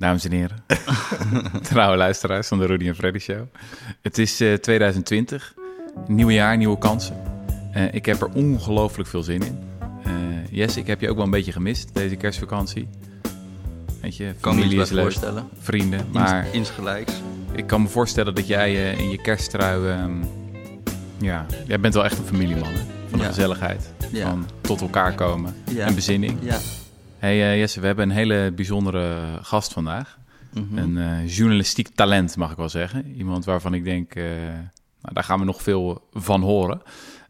Dames en heren, trouwe luisteraars van de Rudy en Freddy Show. Het is uh, 2020, nieuw jaar, nieuwe kansen. Uh, ik heb er ongelooflijk veel zin in. Uh, ik heb je ook wel een beetje gemist deze kerstvakantie. Weet je, familie kan is leuk, voorstellen. vrienden. Maar insgelijks. ik kan me voorstellen dat jij in je kersttrui... Um, ja, jij bent wel echt een familieman, hè? Van de Ja. gezelligheid. Ja. Van tot elkaar komen Ja. en bezinning. Ja. Hey uh, Jesse, we hebben een hele bijzondere gast vandaag. Mhm. Een uh, journalistiek talent, mag ik wel zeggen. Iemand waarvan ik denk, uh, nou, daar gaan we nog veel van horen.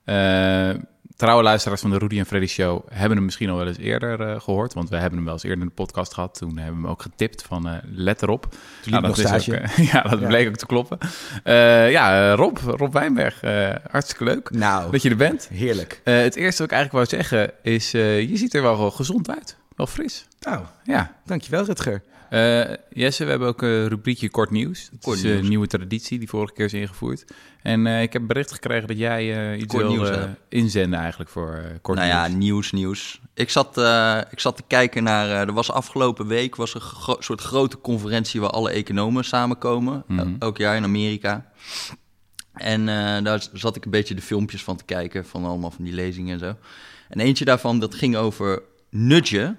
Uh, trouwe luisteraars van de Rudy en Freddy Show hebben hem misschien al wel eens eerder gehoord. Want we hebben hem wel eens eerder in de podcast gehad. Toen hebben we hem ook getipt van let erop. Nou, dat, is ook, ja, dat ja. bleek ook te kloppen. Ja, Rob, Rob Wijnberg, hartstikke leuk nou, dat je er bent. Heerlijk. Het eerste wat ik eigenlijk wou zeggen is, je ziet er wel gezond uit. Wel fris. Nou, ja. dankjewel Rutger. Uh, Jesse, we hebben ook een rubriekje Kort Nieuws. Kort is nieuws. een nieuwe traditie die vorige keer is ingevoerd. En uh, ik heb bericht gekregen dat jij uh, iets Kort wil nieuws, inzenden eigenlijk voor Kort nou Nieuws. ja, nieuws, nieuws. Ik zat, ik zat te kijken naar, er was afgelopen week was een gro soort grote conferentie waar alle economen samenkomen. Mm -hmm. Elk jaar in Amerika. En daar zat ik een beetje de filmpjes van te kijken, van allemaal van die lezingen en zo. En eentje daarvan, dat ging over nudgen.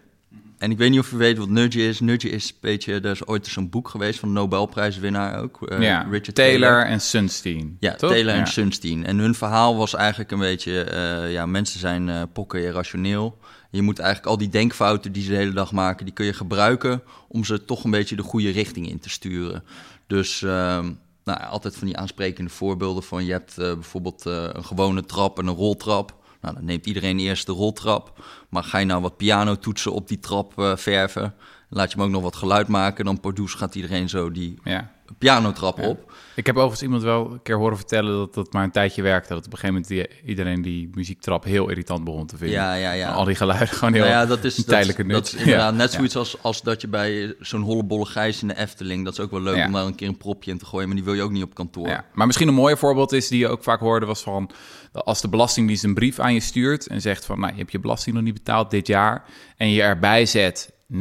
En ik weet niet of je weet wat nudge is. Nudge is een beetje, er is ooit zo'n boek geweest van Nobelprijswinnaar ook. Uh, ja, Richard Taylor, Taylor, en Sunstein. Ja, toch? Taylor ja. en Sunstein. En hun verhaal was eigenlijk een beetje, uh, ja, mensen zijn uh, pokken irrationeel. Je moet eigenlijk al die denkfouten die ze de hele dag maken, die kun je gebruiken om ze toch een beetje de goede richting in te sturen. Dus nou, altijd van die aansprekende voorbeelden van je hebt bijvoorbeeld een gewone trap en een roltrap. Nou, dan neemt iedereen eerst de roltrap. Maar ga je nou wat pianotoetsen op die trap uh, verven... laat je hem ook nog wat geluid maken... dan pardoes gaat iedereen zo die ja. pianotrap ja. op. Ik heb overigens iemand wel een keer horen vertellen... dat dat maar een tijdje werkte. Dat op een gegeven moment die, iedereen die muziektrap heel irritant begon te vinden. Ja, ja, ja. En al die geluiden gewoon heel nou ja, dat is, tijdelijke dat, nut. dat is net zoiets als, als dat je bij zo'n hollebolle gijs in de Efteling... dat is ook wel leuk om daar een keer een propje in te gooien... maar die wil je ook niet op kantoor. Ja. Maar misschien een mooier voorbeeld is, die je ook vaak hoorde... was van als de Belastingdienst een brief aan je stuurt en zegt van... nou, je hebt je belasting nog niet betaald dit jaar... en je erbij zet 90%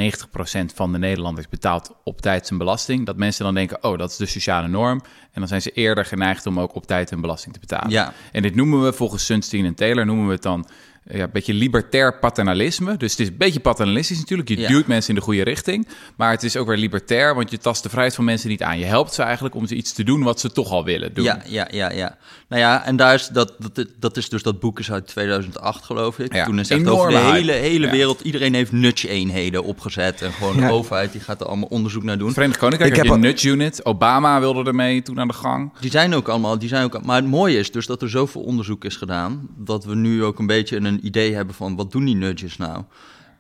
van de Nederlanders betaalt op tijd zijn belasting... dat mensen dan denken, oh, dat is de sociale norm... en dan zijn ze eerder geneigd om ook op tijd hun belasting te betalen. Ja. En dit noemen we volgens Sunstein en Taylor... noemen we het dan ja, een beetje libertair paternalisme. Dus het is een beetje paternalistisch natuurlijk. Je Ja. duwt mensen in de goede richting. Maar het is ook weer libertair, want je tast de vrijheid van mensen niet aan. Je helpt ze eigenlijk om ze iets te doen wat ze toch al willen doen. Ja, ja, ja, ja. Nou ja, en daar is dat, dat, dat is dus dat boek is uit 2008, geloof ik. Ja, Toen is echt enorme over de hype. hele, hele Ja. wereld. Iedereen heeft nudge-eenheden opgezet. En gewoon Ja. de overheid die gaat er allemaal onderzoek naar doen. Verenigd Koninkrijk Ik heb een nudge unit. Obama wilde ermee toen aan de gang. Die zijn ook allemaal, die zijn ook. Maar het mooie is dus dat er zoveel onderzoek is gedaan. Dat we nu ook een beetje een idee hebben van wat doen die nudges nou?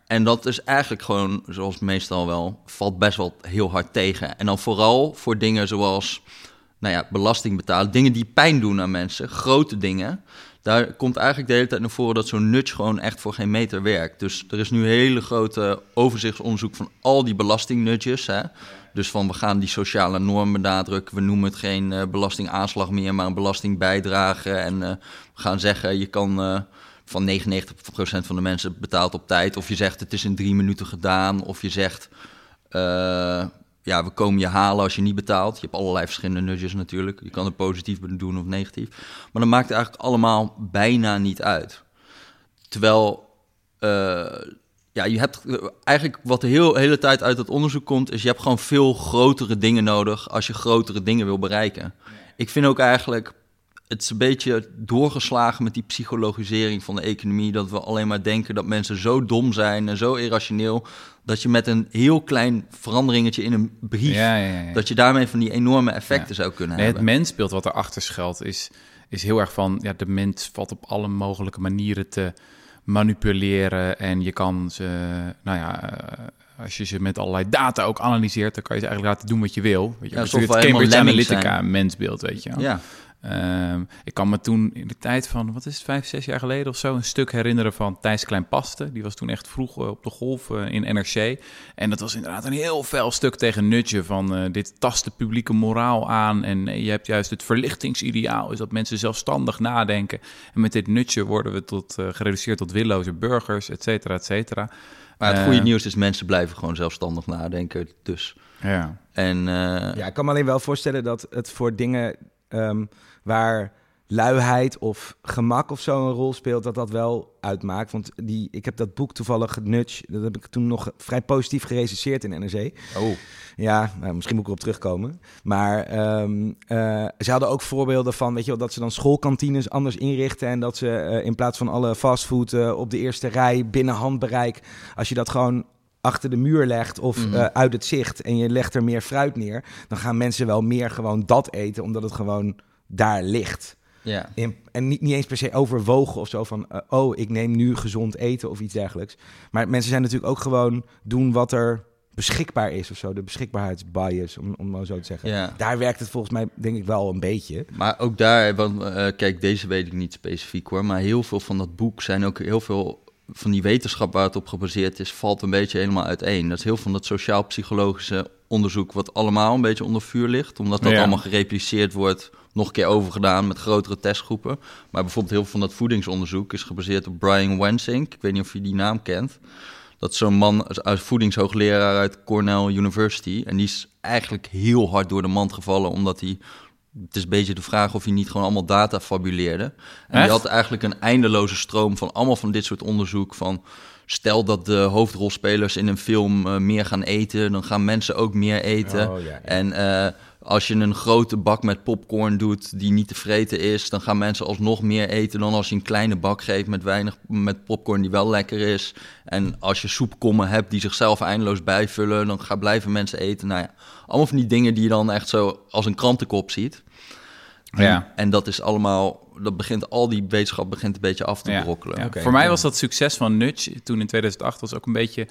En dat is eigenlijk gewoon, zoals meestal wel, valt best wel heel hard tegen. En dan vooral voor dingen zoals, nou ja, belasting betalen. Dingen die pijn doen aan mensen, grote dingen. Daar komt eigenlijk de hele tijd naar voren dat zo'n nudge gewoon echt voor geen meter werkt. Dus er is nu een hele grote overzichtsonderzoek van al die belastingnudges. Hè? Dus van we gaan die sociale norm benadrukken. We noemen het geen eh, belastingaanslag meer, maar een belastingbijdrage. En eh, we gaan zeggen, je kan eh, van 99% van de mensen betaalt op tijd. Of je zegt het is in drie minuten gedaan. Of je zegt, eh, ja, we komen je halen als je niet betaalt. Je hebt allerlei verschillende nudges natuurlijk. Je kan het positief doen of negatief. Maar dat maakt eigenlijk allemaal bijna niet uit. Terwijl, eh, ja, je hebt eigenlijk wat de heel, hele tijd uit het onderzoek komt, is je hebt gewoon veel grotere dingen nodig als je grotere dingen wil bereiken. Ik vind ook eigenlijk, het is een beetje doorgeslagen met die psychologisering van de economie, dat we alleen maar denken dat mensen zo dom zijn en zo irrationeel, dat je met een heel klein veranderingetje in een brief, Ja, ja, ja, ja. dat je daarmee van die enorme effecten zou kunnen Nee, het hebben. mensbeeld wat erachter schuilt is, is heel erg van... Ja, de mens valt op alle mogelijke manieren te manipuleren. En je kan ze, nou ja... eh, Als je ze met allerlei data ook analyseert, dan kan je ze eigenlijk laten doen wat je wil. Weet je, Ja, het het Cambridge Analytica zijn. mensbeeld, weet je. Ja, Ehm, ik kan me toen in de tijd van, wat is het, vijf, zes jaar geleden of zo, een stuk herinneren van Thijs Kleinpaste. Die was toen echt vroeg eh, op de golf eh, in NRC. En dat was inderdaad een heel fel stuk tegen Nutje van eh, dit tast de publieke moraal aan. En je hebt juist het verlichtingsideaal, is dat mensen zelfstandig nadenken. En met dit Nutje worden we tot, eh, gereduceerd tot willoze burgers, et cetera, et cetera. Maar het goede nieuws is, mensen blijven gewoon zelfstandig nadenken. Dus. Ja. En eh, Ja, ik kan me alleen wel voorstellen dat het voor dingen ehm, waar luiheid of gemak of zo een rol speelt, dat dat wel uitmaakt. Want die, ik heb dat boek toevallig Nudge, dat heb ik toen nog vrij positief gerecenseerd in NRC. oh, Ja, nou, misschien moet ik erop terugkomen. Maar ehm, eh, ze hadden ook voorbeelden van, weet je wel, dat ze dan schoolkantines anders inrichten. En dat ze eh, in plaats van alle fastfood eh, op de eerste rij binnen handbereik, als je dat gewoon achter de muur legt of Mhm. uit het zicht en je legt er meer fruit neer, dan gaan mensen wel meer gewoon dat eten, omdat het gewoon daar ligt. ja. In- en niet, niet eens per se overwogen of zo van, eh, oh, ik neem nu gezond eten of iets dergelijks. Maar mensen zijn natuurlijk ook gewoon doen wat er beschikbaar is of zo. De beschikbaarheidsbias, om, om maar zo te zeggen. Ja. Daar werkt het volgens mij, denk ik, wel een beetje. Maar ook daar, want eh, kijk, deze weet ik niet specifiek hoor. Maar heel veel van dat boek zijn ook heel veel van die wetenschap waar het op gebaseerd is, valt een beetje helemaal uiteen. Dat is heel veel van dat sociaal-psychologische onderzoek, wat allemaal een beetje onder vuur ligt. Omdat dat Ja. allemaal gerepliceerd wordt, nog een keer overgedaan met grotere testgroepen. Maar bijvoorbeeld heel veel van dat voedingsonderzoek is gebaseerd op Brian Wensink. Ik weet niet of je die naam kent. Dat is zo'n man als voedingshoogleraar uit Cornell University. En die is eigenlijk heel hard door de mand gevallen, omdat hij het is een beetje de vraag of hij niet gewoon allemaal data fabuleerde. En Echt? die had eigenlijk een eindeloze stroom van allemaal van dit soort onderzoek van... Stel dat de hoofdrolspelers in een film eh, meer gaan eten, dan gaan mensen ook meer eten. Oh, ja, ja. En eh, als je een grote bak met popcorn doet die niet te vreten is, dan gaan mensen alsnog meer eten dan als je een kleine bak geeft met weinig met popcorn die wel lekker is. En als je soepkommen hebt die zichzelf eindeloos bijvullen, dan gaan blijven mensen eten. Nou ja, allemaal van die dingen die je dan echt zo als een krantenkop ziet. Ja. En dat is allemaal, dat begint al die wetenschap begint een beetje af te Ja, brokkelen. ja. Voor mij was dat succes van Nudge toen in 2008 was ook een beetje...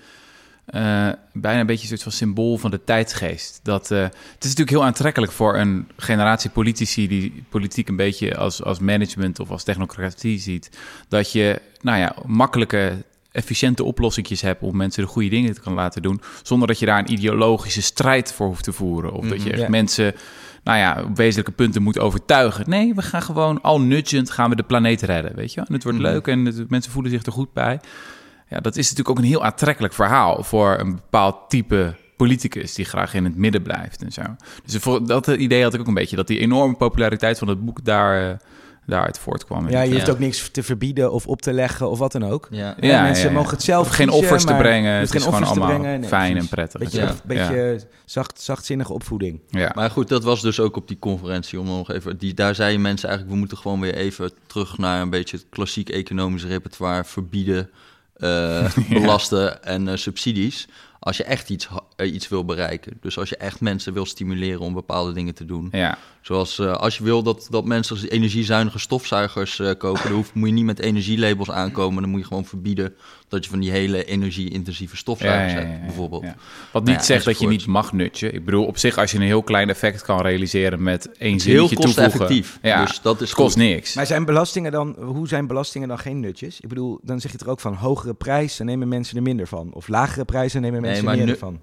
eh, bijna een beetje een soort van symbool van de tijdsgeest. Dat, eh, het is natuurlijk heel aantrekkelijk voor een generatie politici... die politiek een beetje als, als management of als technocratie ziet... dat je nou ja, makkelijke, efficiënte oplossingjes hebt... om mensen de goede dingen te kunnen laten doen... zonder dat je daar een ideologische strijd voor hoeft te voeren. Of dat je echt Ja. mensen nou ja, op wezenlijke punten moet overtuigen. Nee, we gaan gewoon al nudgend gaan we de planeet redden, weet je. En het wordt Mhm. leuk en het- mensen voelen zich er goed bij. Ja, dat is natuurlijk ook een heel aantrekkelijk verhaal voor een bepaald type politicus die graag in het midden blijft en zo. Dus voor dat idee had ik ook een beetje dat die enorme populariteit van het boek daar, eh, daaruit voortkwam. Ja, je Ja. hoeft ook niks te verbieden of op te leggen of wat dan ook. Ja. Ja, Ja, mensen ja, ja. mogen het zelf geen kiezen, offers te brengen. Het is gewoon allemaal. Nee, fijn en prettig. Beetje, Ja. beetje zacht, zachtzinnige opvoeding. Ja. Maar goed, dat was dus ook op die conferentie. Om nog even, die, daar zeiden mensen eigenlijk, we moeten gewoon weer even terug naar een beetje het klassiek economisch repertoire. Verbieden, eh, belasten en eh, subsidies. Als je echt iets, eh, iets wil bereiken. Dus als je echt mensen wil stimuleren om bepaalde dingen te doen. ja. Zoals eh, als je wil dat, dat mensen energiezuinige stofzuigers eh, kopen, dan hoef, moet je niet met energielabels aankomen. Dan moet je gewoon verbieden dat je van die hele energie-intensieve stofzuigers Ja, ja, ja, hebt, bijvoorbeeld. ja. Wat niet Ja, zegt dat je niet mag nutje. Ik bedoel, op zich, als je een heel klein effect kan realiseren met één heel zinnetje toevoegen. kosteneffectief. Ja, Dus dat is het kost goed. niks. Maar zijn belastingen dan, hoe zijn belastingen dan geen nutjes? Ik bedoel, dan zeg je er ook van hogere prijs, dan nemen mensen er minder van. Of lagere prijzen nemen mensen er meer van.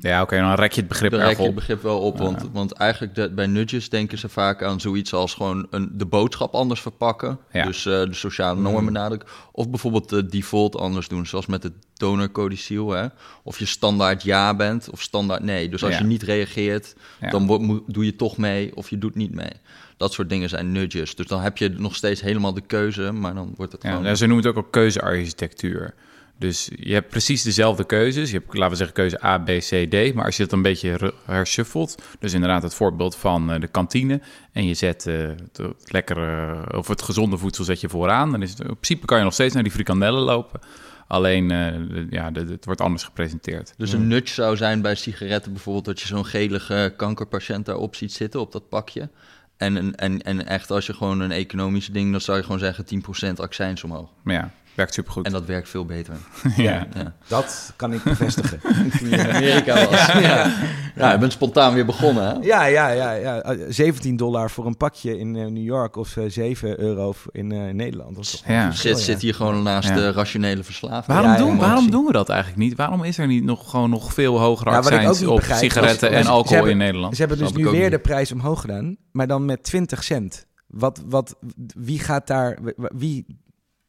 Ja, oké, dan rek je het begrip erg rek je het begrip wel op, want, want eigenlijk de, bij nudges denken ze vaak aan zoiets als gewoon een, de boodschap anders verpakken. Ja. Dus eh, de sociale normen benadrukken. Of bijvoorbeeld de default anders doen, zoals met het donorcodiciel. Hè? Of je standaard ja bent of standaard nee. Dus als Ja. je niet reageert, Ja. dan wo- doe je toch mee of je doet niet mee. Dat soort dingen zijn nudges. Dus dan heb je nog steeds helemaal de keuze, maar dan wordt het Ja, gewoon... nou, ze noemen het ook al keuzearchitectuur. Dus je hebt precies dezelfde keuzes. Je hebt, laten we zeggen, keuze A, B, C, D. Maar als je het een beetje hershuffelt... dus inderdaad het voorbeeld van eh, de kantine... en je zet eh, het, lekkere of het gezonde voedsel zet je vooraan... dan is het, in principe kan je nog steeds naar die frikandellen lopen. Alleen, eh, ja, het wordt anders gepresenteerd. Dus een nudge zou zijn bij sigaretten bijvoorbeeld dat je zo'n gelige kankerpatiënt daarop ziet zitten op dat pakje. En, en, en, en echt als je gewoon een economisch ding, dan zou je gewoon zeggen 10% accijns omhoog. Maar ja, werkt supergoed. En dat werkt veel beter. ja. Ja. Dat kan ik bevestigen. Toen je in Amerika was. ja. ja, je bent spontaan weer begonnen hè? ja, ja, ja, ja. Eh, 17 dollar voor een pakje in eh, New York of eh, 7 euro v- in eh, Nederland. Dat Ja. Zit, zit hier gewoon naast Ja. de rationele verslaving. Waarom, doen, ja, waarom doen we dat eigenlijk niet? Waarom is er niet nog, gewoon nog veel hogere accijns op begrijp, sigaretten was- en alcohol hebben- in Nederland? Ze hebben dus nu weer niet. de prijs omhoog gedaan, maar dan met 20 cent. Wat, wat, wie gaat daar, wie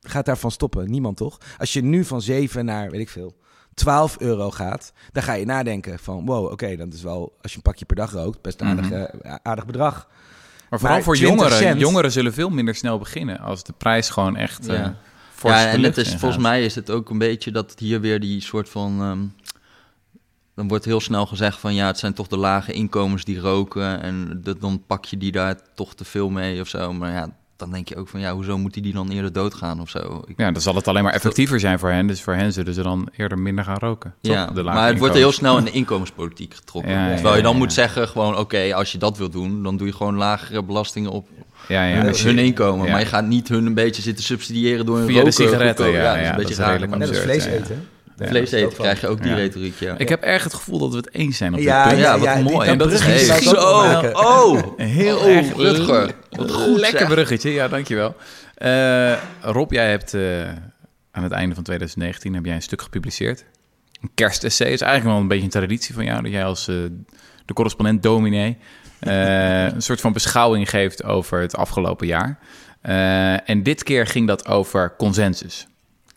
gaat daarvan stoppen? Niemand toch? Als je nu van 7 naar, weet ik veel, 12 euro gaat, dan ga je nadenken van wow, oké, dat is wel, als je een pakje per dag rookt, best een aardig, Mhm. eh, aardig bedrag. Maar vooral Maar voor 20 jongeren. cent- Jongeren zullen veel minder snel beginnen als de prijs gewoon echt Ja. eh fors Ja, de en het lucht is, ingaat. volgens mij is het ook een beetje dat hier weer die soort van... ehm, dan wordt heel snel gezegd van ja, het zijn toch de lage inkomens die roken en dat, dan pak je die daar toch te veel mee of zo. Maar ja, dan denk je ook van ja, hoezo moet die, die dan eerder doodgaan of zo? Ik, Ja, dan zal het alleen maar effectiever zijn voor hen. Dus voor hen zullen ze dan eerder minder gaan roken. Toch? ja, maar het wordt heel snel in de inkomenspolitiek getrokken. Ja, ja, Terwijl je dan ja, moet zeggen gewoon oké, als je dat wil doen, dan doe je gewoon lagere belastingen op Ja, ja. hun, je- hun inkomen. ja. Maar je gaat niet hun een beetje zitten subsidiëren door hun Via de sigaretten, ja, dat is een beetje raar. Net als vlees ja, ja. eten. Ja. Vlees eten krijg je ook die Ja. retoriek, ja. Ik heb erg het gevoel dat we het eens zijn op Ja, dit punt. Ja, wat mooi. En dat is ook Zo, maken. oh! Heel Oh, erg Rutger. Wat goed, Lekker zeg. bruggetje, ja, dankjewel. Eh Rob, jij hebt eh, aan het einde van 2019 heb jij een stuk gepubliceerd. Een kerstessay is eigenlijk wel een beetje een traditie van jou... dat jij als eh, de correspondent dominee eh, een soort van beschouwing geeft over het afgelopen jaar. Eh, en dit keer ging dat over consensus.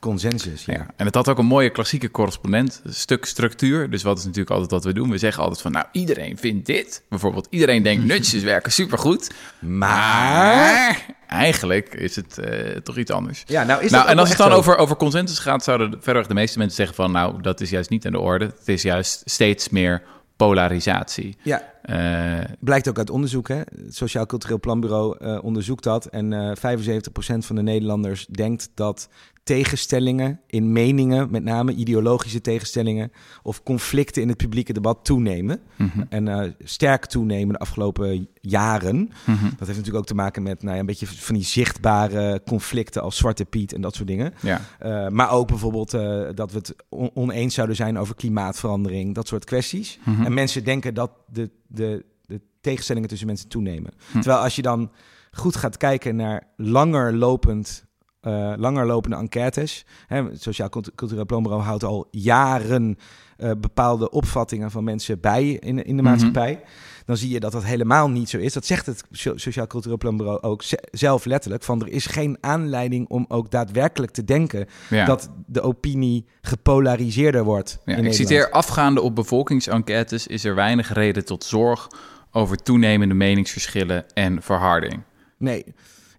Consensus, ja. Ja. En het had ook een mooie klassieke correspondent, stuk structuur. Dus wat is natuurlijk altijd wat we doen? We zeggen altijd van, nou, iedereen vindt dit. Bijvoorbeeld, iedereen denkt nutjes werken supergoed. Maar eigenlijk is het eh, toch iets anders. Ja, nou is nou, en als het dan zo? over, over consensus gaat, zouden verreweg de meeste mensen zeggen van, nou, dat is juist niet aan de orde. Het is juist steeds meer polarisatie. Ja, Eh, Blijkt ook uit onderzoek. Hè? Het Sociaal Cultureel Planbureau eh, onderzoekt dat. En eh 75% van de Nederlanders denkt dat tegenstellingen in meningen, met name ideologische tegenstellingen of conflicten in het publieke debat toenemen. mhm, En eh, sterk toenemen de afgelopen jaren. mhm. Dat heeft natuurlijk ook te maken met nou ja, een beetje van die zichtbare conflicten als Zwarte Piet en dat soort dingen. Ja, Eh, maar ook bijvoorbeeld eh, dat we het on- oneens zouden zijn over klimaatverandering, dat soort kwesties. mhm. En mensen denken dat de, de, de tegenstellingen tussen mensen toenemen. Hm. Terwijl als je dan goed gaat kijken naar langer lopend. eh, langer lopende enquêtes. Hè, het Sociaal Cult- Cultureel Planbureau houdt al jaren eh, bepaalde opvattingen van mensen bij in, in de Mhm. maatschappij. Dan zie je dat dat helemaal niet zo is. Dat zegt het So- Sociaal Cultureel Planbureau ook ze- zelf letterlijk. Van er is geen aanleiding om ook daadwerkelijk te denken ja. dat de opinie gepolariseerder wordt. Ja, ik citeer, afgaande op bevolkingsenquêtes is er weinig reden tot zorg over toenemende meningsverschillen en verharding. Nee,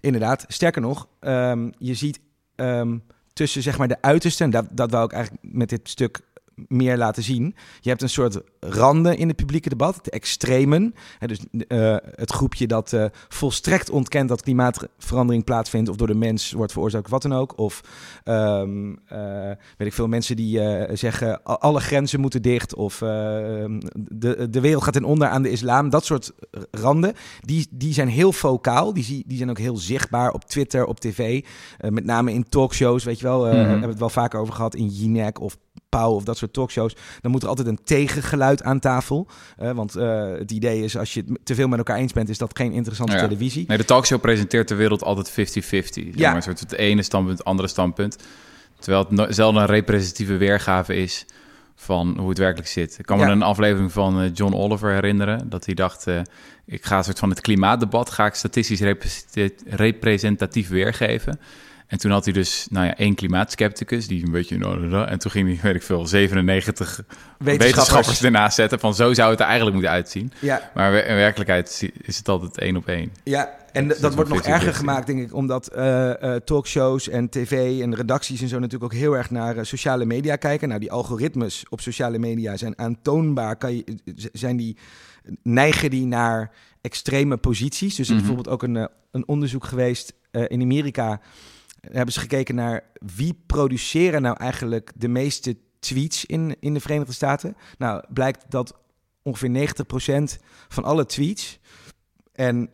inderdaad. Sterker nog, ehm, je ziet ehm, tussen zeg maar de uitersten, en dat, dat wou ik eigenlijk met dit stuk meer laten zien. Je hebt een soort randen in het publieke debat, de extremen. Hè, dus eh, het groepje dat eh, volstrekt ontkent dat klimaatverandering plaatsvindt of door de mens wordt veroorzaakt, wat dan ook. Of ehm, eh, weet ik veel, mensen die zeggen "A- alle grenzen moeten dicht of de, de wereld gaat ten onder aan de islam. Dat soort randen, die, die zijn heel vocaal. Die, die zijn ook heel zichtbaar op Twitter, op tv. Met name in talkshows, weet je wel. Mhm. Hebben we het wel vaker over gehad in Jinek of Pauw of dat soort talkshows. Dan moet er altijd een tegengeluid aan tafel. Eh, want eh, het idee is, als je het te veel met elkaar eens bent, is dat geen interessante Ja. televisie. Nee, de talkshow presenteert de wereld altijd 50-50. Zeg Ja. maar, een soort het ene standpunt, het andere standpunt. Terwijl het no- zelden een representatieve weergave is van hoe het werkelijk zit. Ik kan Ja. me een aflevering van eh, John Oliver herinneren... dat hij dacht, ik ga een soort van het klimaatdebat... ga ik statistisch repre- representatief weergeven... En toen had hij dus, nou ja, één klimaatskepticus, die een beetje... nou, En toen ging hij, weet ik veel, 97 wetenschappers ernaast zetten... van zo zou het er eigenlijk moeten uitzien. Ja, Maar in werkelijkheid is het altijd één op één. Ja, en dat, dat wordt nog is een 50-50. erger gemaakt, denk ik, omdat eh, eh, talkshows en tv en redacties en zo natuurlijk ook heel erg naar eh, sociale media kijken. Nou, die algoritmes op sociale media zijn aantoonbaar. Kan je, zijn die, neigen die naar extreme posities? Dus er is Mhm. bijvoorbeeld ook een, een onderzoek geweest in Amerika. Hebben ze gekeken naar wie produceren nou eigenlijk de meeste tweets in, in de Verenigde Staten. Nou, blijkt dat ongeveer 90% van alle tweets en 95%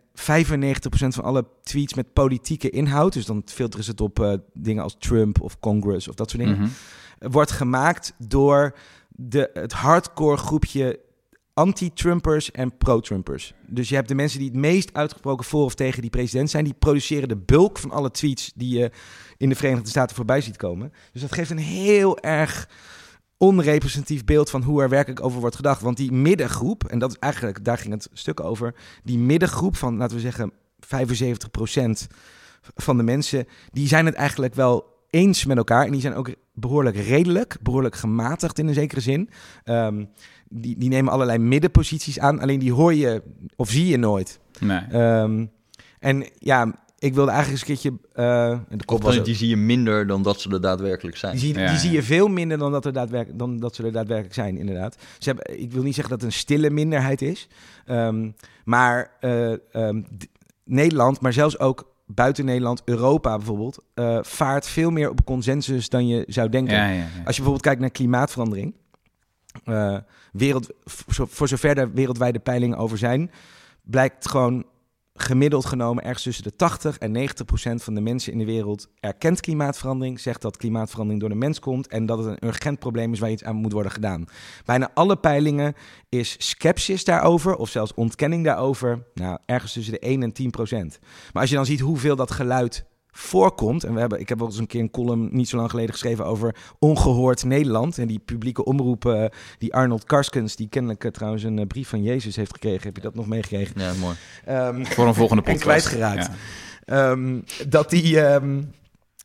van alle tweets met politieke inhoud, dus dan filteren ze het op eh, dingen als Trump of Congress of dat soort dingen, Mhm. wordt gemaakt door de, het hardcore groepje anti-Trumpers en pro-Trumpers. Dus je hebt de mensen die het meest uitgesproken voor of tegen die president zijn, die produceren de bulk van alle tweets die je in de Verenigde Staten voorbij ziet komen. Dus dat geeft een heel erg onrepresentatief beeld van hoe er werkelijk over wordt gedacht. Want die middengroep, en dat is eigenlijk, daar ging het stuk over, die middengroep van, laten we zeggen, 75% van de mensen, die zijn het eigenlijk wel eens met elkaar. En die zijn ook behoorlijk redelijk, behoorlijk gematigd in een zekere zin. Ehm, die, die nemen allerlei middenposities aan, alleen die hoor je of zie je nooit. Nee. Ehm, en ja, ik wilde eigenlijk eens een keertje... eh, de kop was die zie je minder dan dat ze er daadwerkelijk zijn. die, zie, Ja, die zie je veel minder dan dat, er daadwerkelijk, dan dat ze er daadwerkelijk zijn, inderdaad. Ze hebben, ik wil niet zeggen dat het een stille minderheid is. ehm, maar eh, ehm, d- Nederland, maar zelfs ook buiten Nederland, Europa bijvoorbeeld... eh, vaart veel meer op consensus dan je zou denken. Ja, ja, ja. Als je bijvoorbeeld kijkt naar klimaatverandering... eh, wereld, voor, zo- voor zover er wereldwijde peilingen over zijn... blijkt gewoon gemiddeld genomen ergens tussen de 80 en 90 procent van de mensen in de wereld erkent klimaatverandering, zegt dat klimaatverandering door de mens komt en dat het een urgent probleem is waar iets aan moet worden gedaan. Bijna alle peilingen is sceptisch daarover of zelfs ontkenning daarover, nou ergens tussen de 1 en 10 procent. Maar als je dan ziet hoeveel dat geluid voorkomt. En we hebben, ik heb wel eens een keer een column niet zo lang geleden geschreven over ongehoord Nederland. En die publieke omroep, eh, die Arnold Karskens, die kennelijk eh, trouwens een eh, brief van Jezus heeft gekregen. Heb je dat nog meegekregen? Ja, mooi. Ehm, Voor een volgende En podcast. kwijtgeraakt. Ja. Ehm, dat, die, ehm,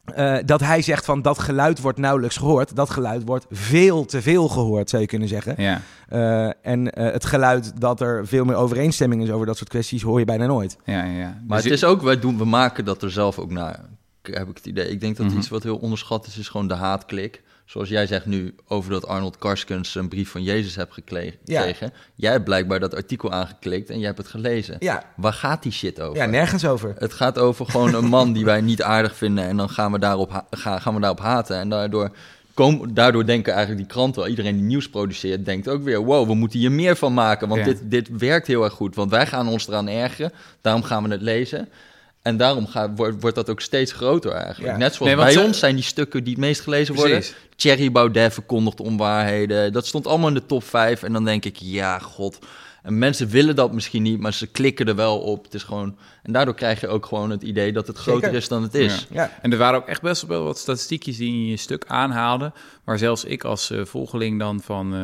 eh, dat hij zegt van dat geluid wordt nauwelijks gehoord. Dat geluid wordt veel te veel gehoord, zou je kunnen zeggen. Ja. Eh, en eh, het geluid dat er veel meer overeenstemming is over dat soort kwesties, hoor je bijna nooit. Ja, ja, ja. Maar Dus het is ook, wij doen, we maken dat er zelf ook naar, heb ik het idee. Ik denk dat Mhm. iets wat heel onderschat is, is gewoon de haatklik. Zoals jij zegt nu over dat Arnold Karskens een brief van Jezus hebt Ja. gekregen. Jij hebt blijkbaar dat artikel aangeklikt en jij hebt het gelezen. Ja, Waar gaat die shit over? ja nergens over. Het gaat over gewoon een man die wij niet aardig vinden en dan gaan we daarop, gaan, gaan we daarop haten. En daardoor, kom, daardoor denken eigenlijk die kranten, iedereen die nieuws produceert, denkt ook weer, wow, we moeten hier meer van maken, want Ja. dit, dit werkt heel erg goed. Want wij gaan ons eraan ergeren, daarom gaan we het lezen. En daarom gaat, wordt, wordt dat ook steeds groter eigenlijk. Ja. Net zoals Nee, bij ze- ons zijn die stukken die het meest gelezen worden. Precies. Thierry Baudet verkondigt onwaarheden. Dat stond allemaal in de top 5. En dan denk ik, ja, god. En mensen willen dat misschien niet, maar ze klikken er wel op. Het is gewoon... En daardoor krijg je ook gewoon het idee dat het groter Zeker. is dan het is. Ja. En er waren ook echt best wel wat statistiekjes die in je stuk aanhaalden. Waar zelfs ik als eh, volgeling dan van eh,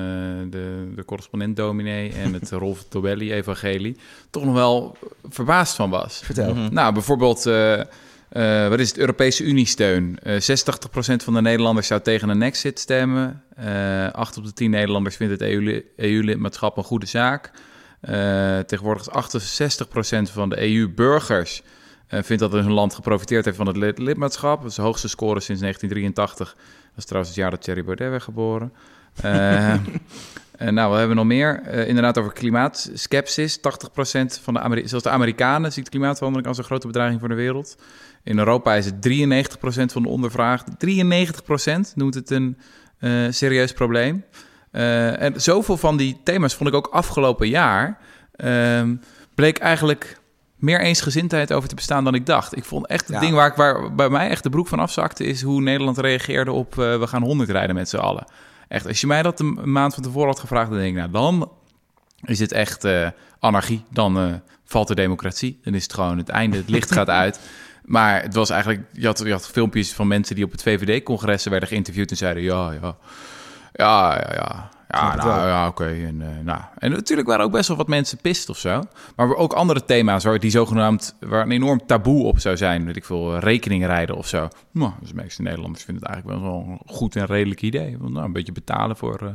de, de correspondent dominee en het Rolf Tobelli evangelie toch nog wel verbaasd van was. Vertel. Mhm. Nou, bijvoorbeeld, eh, eh, wat is het, Europese Unie-steun? Eh 86% van de Nederlanders zou tegen een exit stemmen. Eh 8 op de 10 Nederlanders vindt het EU EU-lidmaatschap een goede zaak. Eh, tegenwoordig is 68% van de EU-burgers eh, vindt dat hun land geprofiteerd heeft van het lid- lidmaatschap. Dat is de hoogste score sinds 1983. Dat is trouwens het jaar dat Thierry Baudet werd geboren. Eh, nou, we hebben nog meer. Inderdaad, over klimaatskepsis. 80% van de Ameri zelfs de Amerikanen ziet klimaatverandering als een grote bedreiging voor de wereld. In Europa is het 93% van de ondervraagden. 93% noemt het een serieus probleem. Eh, en zoveel van die thema's vond ik ook afgelopen jaar. ehm, bleek eigenlijk meer eensgezindheid over te bestaan dan ik dacht. Ik vond echt het Ja. ding waar, ik, waar bij mij echt de broek van afzakte... is hoe Nederland reageerde op eh, we gaan honderd rijden met z'n allen. Echt, als je mij dat een maand van tevoren had gevraagd... dan denk ik, nou, dan is het echt eh, anarchie. Dan valt de democratie. Dan is het gewoon het einde, het licht gaat uit. Maar het was eigenlijk... Je had, je had filmpjes van mensen die op het VVD-congressen werden geïnterviewd... en zeiden, ja, ja, ja, ja, ja... Ja, nou ja, oké. En, eh, nou. en natuurlijk waren ook best wel wat mensen pist of zo. Maar ook andere thema's waar die zogenaamd waar een enorm taboe op zou zijn. Weet ik veel, eh, rekening rijden of zo. Nou, dus de meeste Nederlanders vinden het eigenlijk wel een goed en redelijk idee. Want, nou, een beetje betalen voor, eh,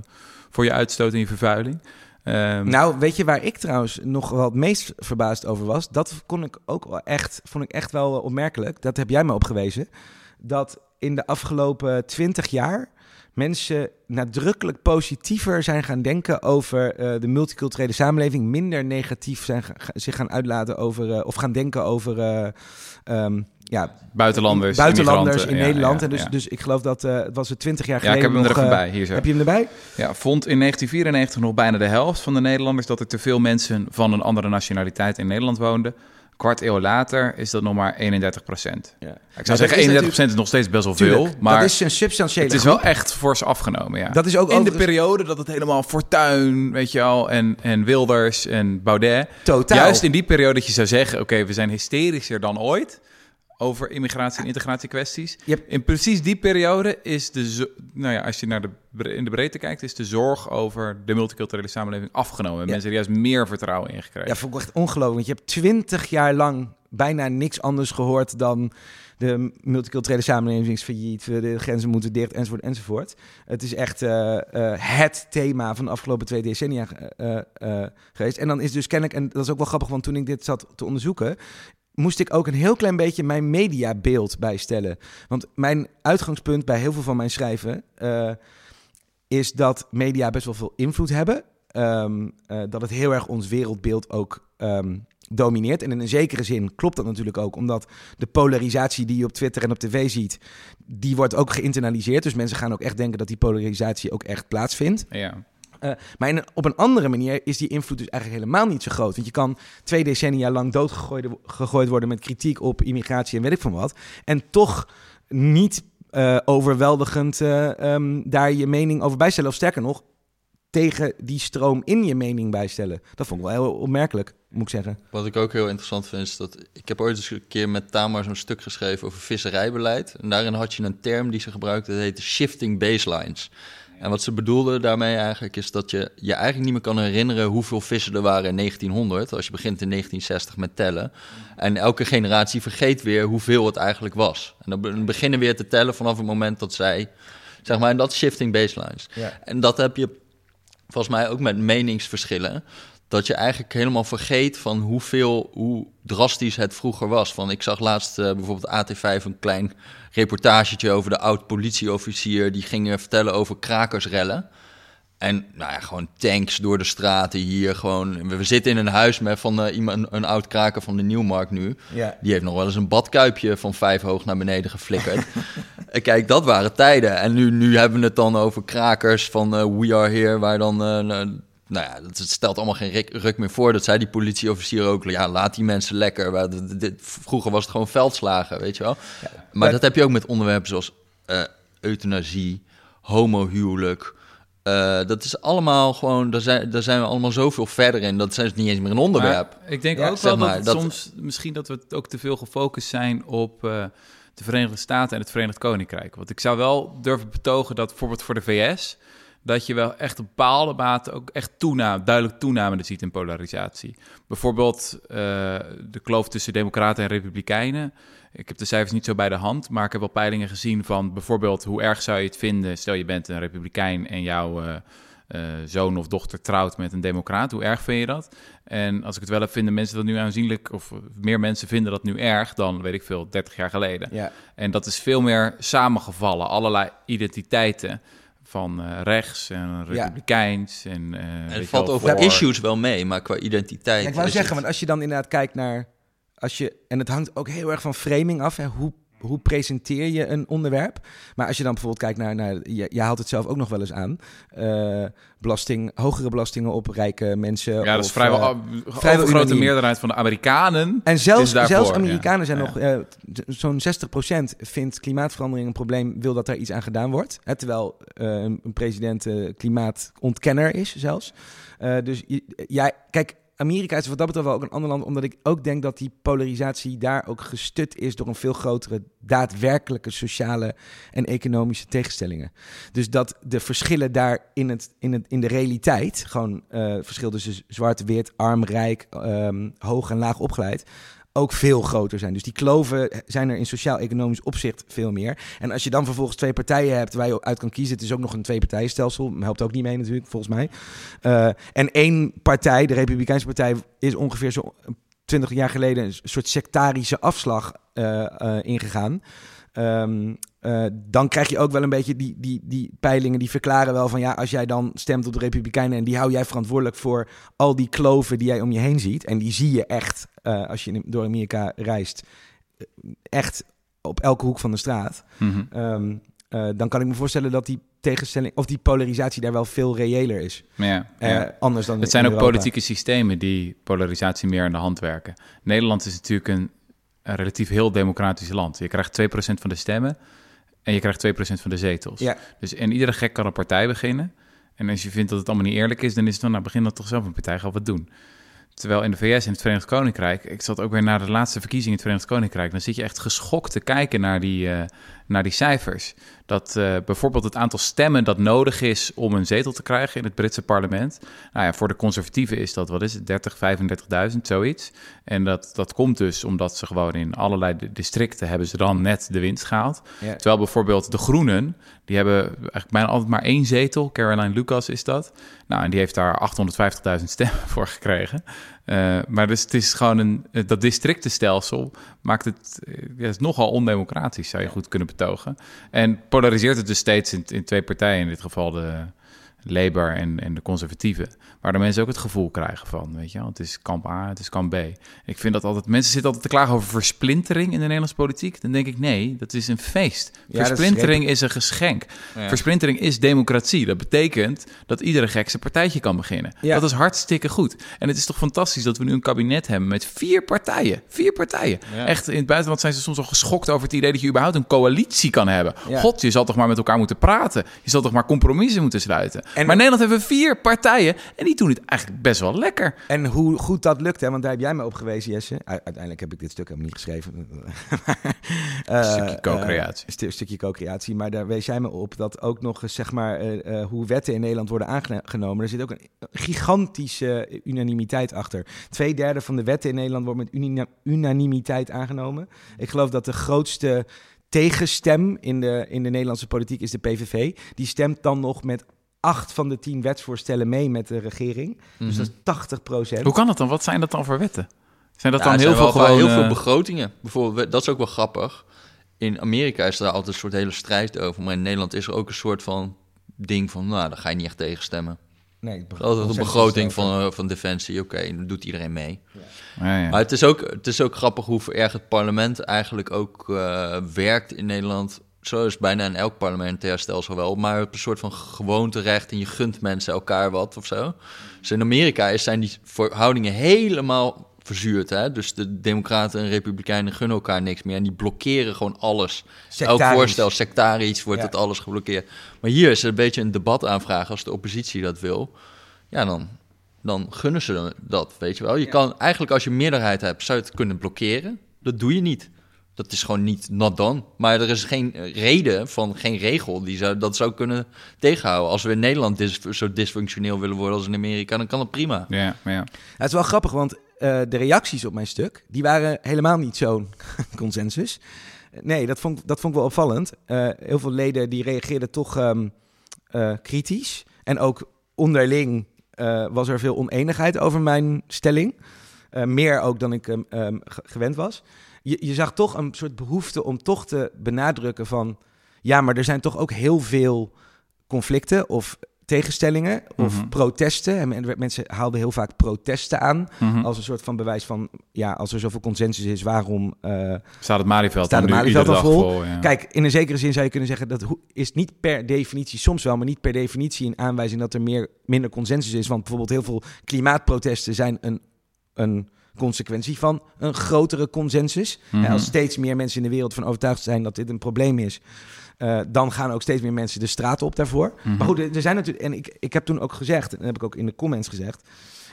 voor je uitstoot en je vervuiling. Ehm, Nou, weet je waar ik trouwens nog wel het meest verbaasd over was? Dat kon ik ook wel echt, vond ik echt wel opmerkelijk. Dat heb jij me opgewezen. Dat in de afgelopen twintig jaar mensen nadrukkelijk positiever zijn gaan denken over eh, de multiculturele samenleving. Minder negatief zijn, zich gaan uitlaten over, eh, of gaan denken over eh, ehm, ja, buitenlanders, buitenlanders in. Ja, Nederland. ja, en dus, ja. dus ik geloof dat het was het twintig jaar Ja, ik geleden heb hem er even bij. Hier zo. Heb je hem erbij? Ja, vond in 1994 nog bijna de helft van de Nederlanders dat er te veel mensen van een andere nationaliteit in Nederland woonden. Kwart eeuw later is dat nog maar 31 procent. Ja. Ik zou zeggen, is 31 procent is nog steeds best wel veel, maar dat is een substantiële het is wel echt fors afgenomen. Ja. Dat is ook in de periode dat het helemaal Fortuin, weet je al, en, en Wilders en Baudet. Totaal. Juist in die periode dat je zou zeggen, oké, we zijn hysterischer dan ooit. Over immigratie en integratiekwesties. Hebt- In precies die periode is de, nou ja, als je naar de, in de breedte kijkt, is de zorg over de multiculturele samenleving afgenomen. En Ja. Mensen er juist meer vertrouwen in gekregen. Ja, vond ik echt ongelooflijk. Want je hebt twintig jaar lang bijna niks anders gehoord dan de multiculturele samenleving is failliet, de grenzen moeten dicht, enzovoort, enzovoort. Het is echt eh, eh, het thema van de afgelopen twee decennia eh, geweest. En dan is dus kennelijk, en dat is ook wel grappig, want toen ik dit zat te onderzoeken, moest ik ook een heel klein beetje mijn mediabeeld bijstellen. Want mijn uitgangspunt bij heel veel van mijn schrijven eh, is dat media best wel veel invloed hebben. Ehm, eh, dat het heel erg ons wereldbeeld ook ehm, domineert. En in een zekere zin klopt dat natuurlijk ook, omdat de polarisatie die je op Twitter en op tv ziet, die wordt ook geïnternaliseerd. Dus mensen gaan ook echt denken dat die polarisatie ook echt plaatsvindt. Ja. Eh, maar op een andere manier is die invloed dus eigenlijk helemaal niet zo groot. Want je kan twee decennia lang doodgegooid gegooid worden met kritiek op immigratie en weet ik van wat. En toch niet eh, overweldigend eh, ehm, daar je mening over bijstellen. Of sterker nog, tegen die stroom in je mening bijstellen. Dat vond ik wel heel opmerkelijk, moet ik zeggen. Wat ik ook heel interessant vind, is dat ik heb ooit eens een keer met Tamar zo'n stuk geschreven over visserijbeleid. En daarin had je een term die ze gebruikte, dat heette shifting baselines. En wat ze bedoelden daarmee eigenlijk is dat je je eigenlijk niet meer kan herinneren hoeveel vissen er waren in 1900, als je begint in 1960 met tellen. En elke generatie vergeet weer hoeveel het eigenlijk was. En dan be- beginnen weer te tellen vanaf het moment dat zij, zeg maar, en dat is shifting baselines. Ja. En dat heb je volgens mij ook met meningsverschillen. Dat je eigenlijk helemaal vergeet van hoeveel, hoe drastisch het vroeger was. Van, ik zag laatst eh, bijvoorbeeld AT5 een klein reportagetje over de oud-politieofficier. Die ging vertellen over krakersrellen. En nou ja, gewoon tanks door de straten hier. Gewoon, we, zitten in een huis met van eh, iemand, een, een oud kraker van de Nieuwmarkt nu. Ja. Die heeft nog wel eens een badkuipje van vijf hoog naar beneden geflikkerd. Kijk, dat waren tijden. En nu, nu hebben we het dan over krakers van eh, We Are Here, waar dan... eh, nou ja, dat het stelt allemaal geen ruk, meer voor. Dat zei die politieofficier ook. Ja, laat die mensen lekker. Waar- dit- dit- Vroeger was het gewoon veldslagen, weet je wel. maar maar- dat heb je ook met onderwerpen zoals eh, euthanasie, homohuwelijk. Eh, dat is allemaal gewoon, daar zijn, daar zijn we allemaal zoveel verder in. Dat is niet eens meer een onderwerp. Maar ik denk Ja, ook wel maar, het dat- soms misschien dat we ook te veel gefocust zijn op eh, de Verenigde Staten en het Verenigd Koninkrijk. Want ik zou wel durven betogen dat bijvoorbeeld voor de VS dat je wel echt op bepaalde mate ook echt toename, duidelijk toename ziet in polarisatie. Bijvoorbeeld eh, de kloof tussen democraten en republikeinen. Ik heb de cijfers niet zo bij de hand, maar ik heb wel peilingen gezien van bijvoorbeeld hoe erg zou je het vinden, stel je bent een republikein en jouw eh, eh, zoon of dochter trouwt met een democraat, hoe erg vind je dat? En als ik het wel heb, vinden mensen dat nu aanzienlijk, of meer mensen vinden dat nu erg dan, weet ik veel, 30 jaar geleden. Ja. En dat is veel meer samengevallen, allerlei identiteiten van eh, rechts en republikeins. En, eh, weet het valt over voor- issues wel mee, maar qua identiteit... Ja, ik wou zeggen, het- want als je dan inderdaad kijkt naar... Als je, en het hangt ook heel erg van framing af. Hè, hoe, hoe presenteer je een onderwerp? Maar als je dan bijvoorbeeld kijkt naar... naar je, je haalt het zelf ook nog wel eens aan. eh, belasting, hogere belastingen op rijke mensen. Ja, dat is vrijwel, eh, uh, vrijwel grote unaniem. meerderheid van de Amerikanen. En zelfs, daarvoor, zelfs Amerikanen zijn nog, eh, zo'n 60% vindt klimaatverandering een probleem, wil dat er iets aan gedaan wordt. Hè, terwijl eh, een president eh, klimaatontkenner is zelfs. Eh, dus ja, kijk, Amerika is wat dat betreft wel ook een ander land, omdat ik ook denk dat die polarisatie daar ook gestut is door een veel grotere daadwerkelijke sociale en economische tegenstellingen. Dus dat de verschillen daar in, het, in, het, in de realiteit, gewoon eh verschil tussen zwart, wit, arm, rijk, ehm, hoog en laag opgeleid, ook veel groter zijn. Dus die kloven zijn er in sociaal-economisch opzicht veel meer. En als je dan vervolgens twee partijen hebt waar je uit kan kiezen, het is ook nog een twee-partijenstelsel, helpt ook niet mee natuurlijk, volgens mij. Eh, en één partij, de Republikeinse Partij, is ongeveer zo 20 jaar geleden een soort sectarische afslag eh, eh, ingegaan. Ehm, eh, dan krijg je ook wel een beetje die, die, die peilingen die verklaren wel van ja, als jij dan stemt op de Republikeinen en die hou jij verantwoordelijk voor al die kloven die jij om je heen ziet. En die zie je echt eh, als je door Amerika reist, eh, echt op elke hoek van de straat. Mhm. Ehm, eh, dan kan ik me voorstellen dat die tegenstelling of die polarisatie daar wel veel reëler is. Ja. Anders dan Het zijn ook Europa. politieke systemen die polarisatie meer aan de hand werken. Nederland is natuurlijk een, een relatief heel democratisch land. Je krijgt 2% van de stemmen en je krijgt 2% van de zetels. Ja. Dus, en iedere gek kan een partij beginnen. En als je vindt dat het allemaal niet eerlijk is, dan is het dan, nou begin dan toch zelf een partij, ga wat doen. Terwijl in de VS en het Verenigd Koninkrijk, ik zat ook weer naar de laatste verkiezingen in het Verenigd Koninkrijk, dan zit je echt geschokt te kijken naar die, uh, naar die cijfers. Dat uh, bijvoorbeeld het aantal stemmen dat nodig is om een zetel te krijgen in het Britse parlement. Nou ja, voor de conservatieven is dat, wat is het, 30, 35.000, zoiets. En dat, dat komt dus omdat ze gewoon in allerlei districten hebben ze dan net de winst gehaald. Ja. Terwijl bijvoorbeeld de Groenen, die hebben eigenlijk bijna altijd maar één zetel. Caroline Lucas is dat. Nou, en die heeft daar 850.000 stemmen voor gekregen. Uh, maar dus het is gewoon een, dat districtenstelsel maakt het, ja, het nogal ondemocratisch, zou je goed kunnen betogen. En polariseert het dus steeds in, in twee partijen, in dit geval de Labour en, en de conservatieven. Waar de mensen ook het gevoel krijgen van, weet je wel, het is kamp A, het is kamp B. Ik vind dat altijd, mensen zitten altijd te klagen over versplintering in de Nederlandse politiek. Dan denk ik, nee, dat is een feest. versplintering is, een geschenk. Versplintering is democratie. Dat betekent dat iedere gek zijn partijtje kan beginnen. Dat is hartstikke goed. En het is toch fantastisch dat we nu een kabinet hebben met vier partijen. Vier partijen. Echt, in het buitenland zijn ze soms al geschokt over het idee dat je überhaupt een coalitie kan hebben. God, je zal toch maar met elkaar moeten praten. Je zal toch maar compromissen moeten sluiten. maar in Nederland hebben we vier partijen en die doen het eigenlijk best wel lekker. En hoe goed dat lukt, hè? want daar heb jij me op gewezen, Jesse. Uiteindelijk heb ik dit stuk helemaal niet geschreven. een stukje co-creatie. Uh, een stukje co-creatie, maar daar wees jij me op dat ook nog zeg maar, uh, uh, hoe wetten in Nederland worden aangenomen. Er zit ook een gigantische unanimiteit achter. Twee derde van de wetten in Nederland wordt met unanimiteit aangenomen. Ik geloof dat de grootste tegenstem in de, in de Nederlandse politiek is de PVV. Die stemt dan nog met acht van de tien wetsvoorstellen mee met de regering. Dus dat is 80 mhm. procent. Hoe kan dat dan? Wat zijn dat dan voor wetten? Zijn dat dan heel veel gewoon... Heel veel begrotingen. Bijvoorbeeld, dat is ook wel grappig. In Amerika is er altijd een soort hele strijd over. Maar in Nederland is er ook een soort van ding van... nou, daar ga je niet echt tegenstemmen. Nee, altijd een begroting van, uh, van Defensie. Oké, okay, dan doet iedereen mee. Ja. Ja, ja. Maar het is, ook, het is ook grappig hoe erg het parlement eigenlijk ook uh, werkt in Nederland zo is bijna in elk parlementair stelsel wel, maar op een soort van gewoonterecht en je gunt mensen elkaar wat of zo. Dus in Amerika zijn die verhoudingen helemaal verzuurd. Hè? Dus de Democraten en Republikeinen gunnen elkaar niks meer en die blokkeren gewoon alles. Elk voorstel, sectarisch, wordt het alles geblokkeerd. Maar hier is het een beetje een debat aanvragen als de oppositie dat wil. Ja, dan, dan gunnen ze dat, weet je wel. Je kan eigenlijk als je meerderheid hebt, zou je het kunnen blokkeren. Dat doe je niet. Dat is gewoon niet not done. Maar er is geen reden van, geen regel die zou, dat zou kunnen tegenhouden. Als we in Nederland dis, zo dysfunctioneel willen worden als in Amerika, dan kan het prima. Ja, ja. Het is wel grappig, want uh, de reacties op mijn stuk, die waren helemaal niet zo'n consensus. Nee, dat vond, dat vond ik wel opvallend. Uh, heel veel leden die reageerden toch um, uh, kritisch. En ook onderling was er veel oneenigheid over mijn stelling. meer ook dan ik um, gewend was je, je zag toch een soort behoefte om toch te benadrukken van... ja, maar er zijn toch ook heel veel conflicten of tegenstellingen of mhm. protesten. En mensen haalden heel vaak protesten aan mhm. als een soort van bewijs van... ja, als er zoveel consensus is, waarom... Uh, staat het Malieveld, staat het Malieveld vol? Kijk, in een zekere zin zou je kunnen zeggen... dat is niet per definitie, soms wel, maar niet per definitie... een aanwijzing dat er meer, minder consensus is. Want bijvoorbeeld heel veel klimaatprotesten zijn een... een consequentie van een grotere consensus. Mm Als steeds meer mensen in de wereld van overtuigd zijn dat dit een probleem is, uh, dan gaan ook steeds meer mensen de straat op daarvoor. Mhm. Maar goed, er zijn natuurlijk, en ik, ik heb toen ook gezegd, en dat heb ik ook in de comments gezegd,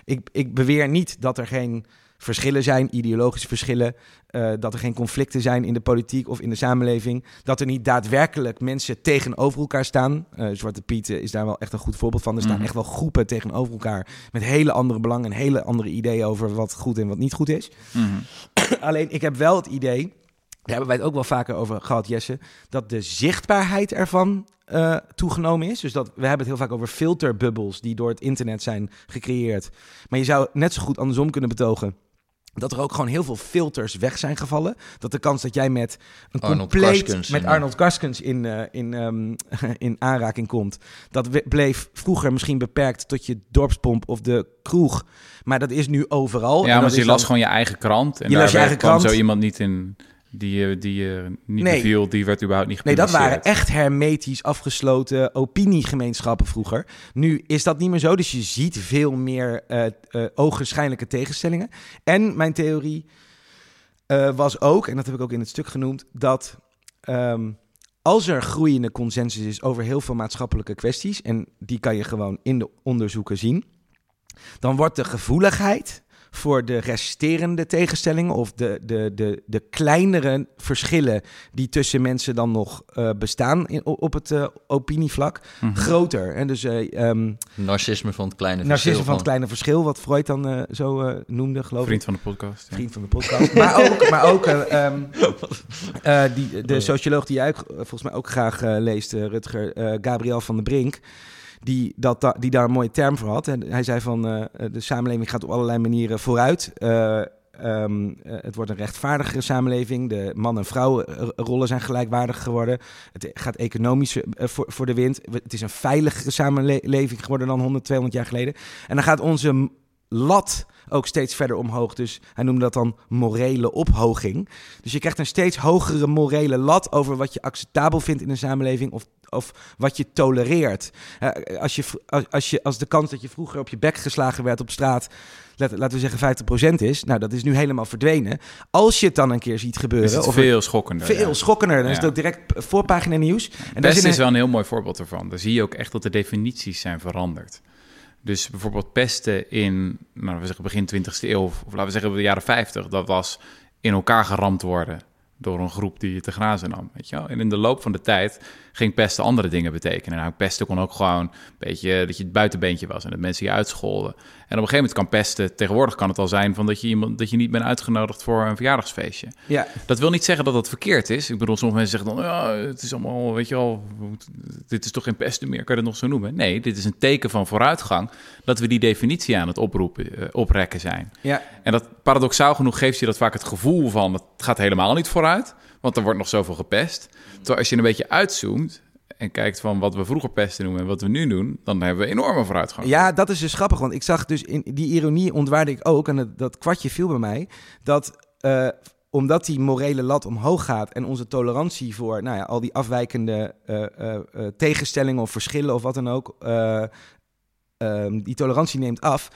ik, ik beweer niet dat er geen verschillen zijn, ideologische verschillen, uh, dat er geen conflicten zijn in de politiek of in de samenleving, dat er niet daadwerkelijk mensen tegenover elkaar staan. Uh, Zwarte Piet is daar wel echt een goed voorbeeld van. Er staan mhm. echt wel groepen tegenover elkaar met hele andere belangen en hele andere ideeën over wat goed en wat niet goed is. Mhm. Alleen ik heb wel het idee, daar hebben wij het ook wel vaker over gehad, Jesse, dat de zichtbaarheid ervan uh, toegenomen is. Dus dat we hebben het heel vaak over filterbubbels die door het internet zijn gecreëerd. Maar je zou net zo goed andersom kunnen betogen dat er ook gewoon heel veel filters weg zijn gevallen. Dat de kans dat jij met een Arnold compleet Karskens, met Arnold Karskens in, uh, in, um, in aanraking komt, dat bleef vroeger misschien beperkt tot je dorpspomp of de kroeg, maar dat is nu overal. Ja, maar je las gewoon je eigen krant en je daar las je eigen kwam krant. zo iemand niet in die, die uh, niet nee. beviel, die werd überhaupt niet. Nee, dat waren echt hermetisch afgesloten opiniegemeenschappen vroeger. Nu is dat niet meer zo, dus je ziet veel meer uh, uh, ogenschijnlijke tegenstellingen. En mijn theorie was ook, en dat heb ik ook in het stuk genoemd, dat um, als er groeiende consensus is over heel veel maatschappelijke kwesties, en die kan je gewoon in de onderzoeken zien, dan wordt de gevoeligheid voor de resterende tegenstellingen of de, de, de, de kleinere verschillen die tussen mensen dan nog uh, bestaan in, op het uh, opinievlak mm -hmm. groter. En dus uh, um, narcisme van het kleine narcisme verschil. van het kleine verschil, wat Freud dan zo noemde, geloof Vriend ik. van de podcast. Ja. Vriend van de podcast. maar ook, maar ook um, die, de socioloog die jij ook, volgens mij ook graag leest, Rutger, Gabriel van der Brink die, dat, die daar een mooie term voor had. En hij zei van uh, de samenleving gaat op allerlei manieren vooruit. Uh, um, uh, het wordt een rechtvaardigere samenleving. De man- en vrouwenrollen zijn gelijkwaardig geworden. Het gaat economisch voor, voor de wind. Het is een veiligere samenleving geworden dan 100, 200 jaar geleden. En dan gaat onze lat ook steeds verder omhoog. Dus hij noemde dat dan morele ophoging. Dus je krijgt een steeds hogere morele lat over wat je acceptabel vindt in een samenleving of, of wat je tolereert. Uh, als, je, als, je, als de kans dat je vroeger op je bek geslagen werd op straat, laten we zeggen 50% is, nou dat is nu helemaal verdwenen. Als je het dan een keer ziet gebeuren. Is het of veel schokkender. Veel ja. schokkender. Dan Ja. is het ook direct voorpagina nieuws. En daar is zit wel een heel mooi voorbeeld ervan. Daar zie je ook echt dat de definities zijn veranderd. Dus bijvoorbeeld pesten in, nou, we zeggen begin 20e eeuw, of, laten we zeggen de jaren 50, dat was in elkaar geramd worden door een groep die je te grazen nam. Weet je wel? En in de loop van de tijd ging pesten andere dingen betekenen. Nou, pesten kon ook gewoon een beetje dat je het buitenbeentje was en dat mensen je uitscholden. En op een gegeven moment kan pesten, tegenwoordig kan het al zijn van dat je, iemand, dat je niet bent uitgenodigd voor een verjaardagsfeestje. Ja, Dat wil niet zeggen dat dat verkeerd is. Ik bedoel, sommige mensen zeggen dan, ja, het is allemaal, weet je wel, dit is toch geen pesten meer, kan je dat nog zo noemen? Nee, dit is een teken van vooruitgang dat we die definitie aan het oproepen, eh, oprekken zijn. ja, En dat paradoxaal genoeg geeft je dat vaak het gevoel van, het gaat helemaal niet vooruit, want er wordt nog zoveel gepest. Terwijl als je een beetje uitzoomt en kijkt van wat we vroeger pesten noemen en wat we nu doen, dan hebben we enorme vooruitgang. Ja, dat is dus grappig, want ik zag dus in die ironie ontwaarde ik ook, en dat, kwartje viel bij mij, dat eh, omdat die morele lat omhoog gaat en onze tolerantie voor nou ja, al die afwijkende eh, eh, tegenstellingen of verschillen of wat dan ook, eh, ehm, die tolerantie neemt af,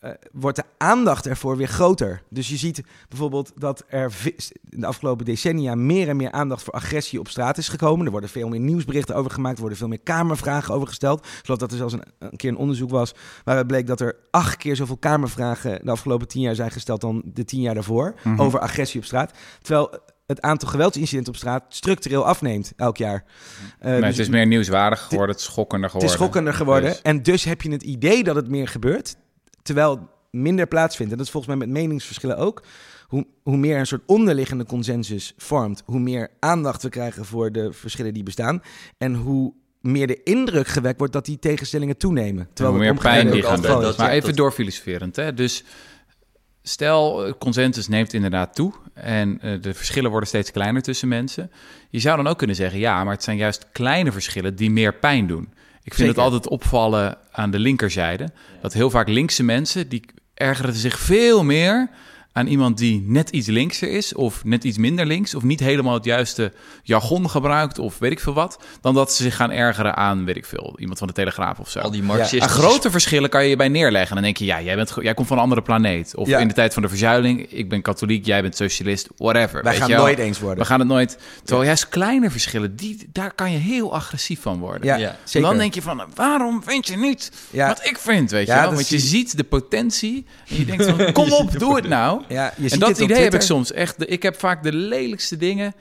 eh, wordt de aandacht ervoor weer groter. Dus je ziet bijvoorbeeld dat er in de afgelopen decennia meer en meer aandacht voor agressie op straat is gekomen. Er worden veel meer nieuwsberichten over gemaakt, er worden veel meer kamervragen over gesteld. Ik geloof dat er zelfs een, een keer een onderzoek was waaruit bleek dat er acht keer zoveel kamervragen de afgelopen tien jaar zijn gesteld dan de tien jaar daarvoor Mhm. over agressie op straat. Terwijl het aantal geweldsincidenten op straat structureel afneemt elk jaar. Eh, Nee, dus het is meer nieuwswaardig geworden, het is schokkender het geworden. is schokkender geworden. Dus- En dus heb je het idee dat het meer gebeurt, terwijl het minder plaatsvindt. En dat is volgens mij met meningsverschillen ook. Hoe, hoe meer een soort onderliggende consensus vormt, hoe meer aandacht we krijgen voor de verschillen die bestaan. En hoe meer de indruk gewekt wordt dat die tegenstellingen toenemen. Terwijl hoe het meer pijn die gaan het doen. Maar even doorfilosoferend. Hè? Dus stel, eh, consensus neemt inderdaad toe en eh, de verschillen worden steeds kleiner tussen mensen. Je zou dan ook kunnen zeggen, ja, maar het zijn juist kleine verschillen die meer pijn doen. Ik vind Zeker. het altijd opvallen aan de linkerzijde, dat heel vaak linkse mensen, die ergeren zich veel meer aan iemand die net iets linkser is of net iets minder links of niet helemaal het juiste jargon gebruikt of weet ik veel wat, dan dat ze zich gaan ergeren aan, weet ik veel, iemand van de Telegraaf of zo. Al die marxistische... grote verschillen kan je je bij neerleggen. En dan denk je, ja, jij, bent, jij komt van een andere planeet. Of Ja. in de tijd van de verzuiling, ik ben katholiek, jij bent socialist, whatever. Wij weet gaan wel. nooit eens worden. We gaan het nooit... Terwijl juist kleine verschillen, die, daar kan je heel agressief van worden. Ja, zeker. dan denk je van, waarom vind je niet wat ik vind, weet je wel? Want je zie- ziet de potentie en je denkt van, kom op, doe het nou. Ja, je ziet en dat dit op idee heb ik soms echt. de- Ik heb vaak de lelijkste dingen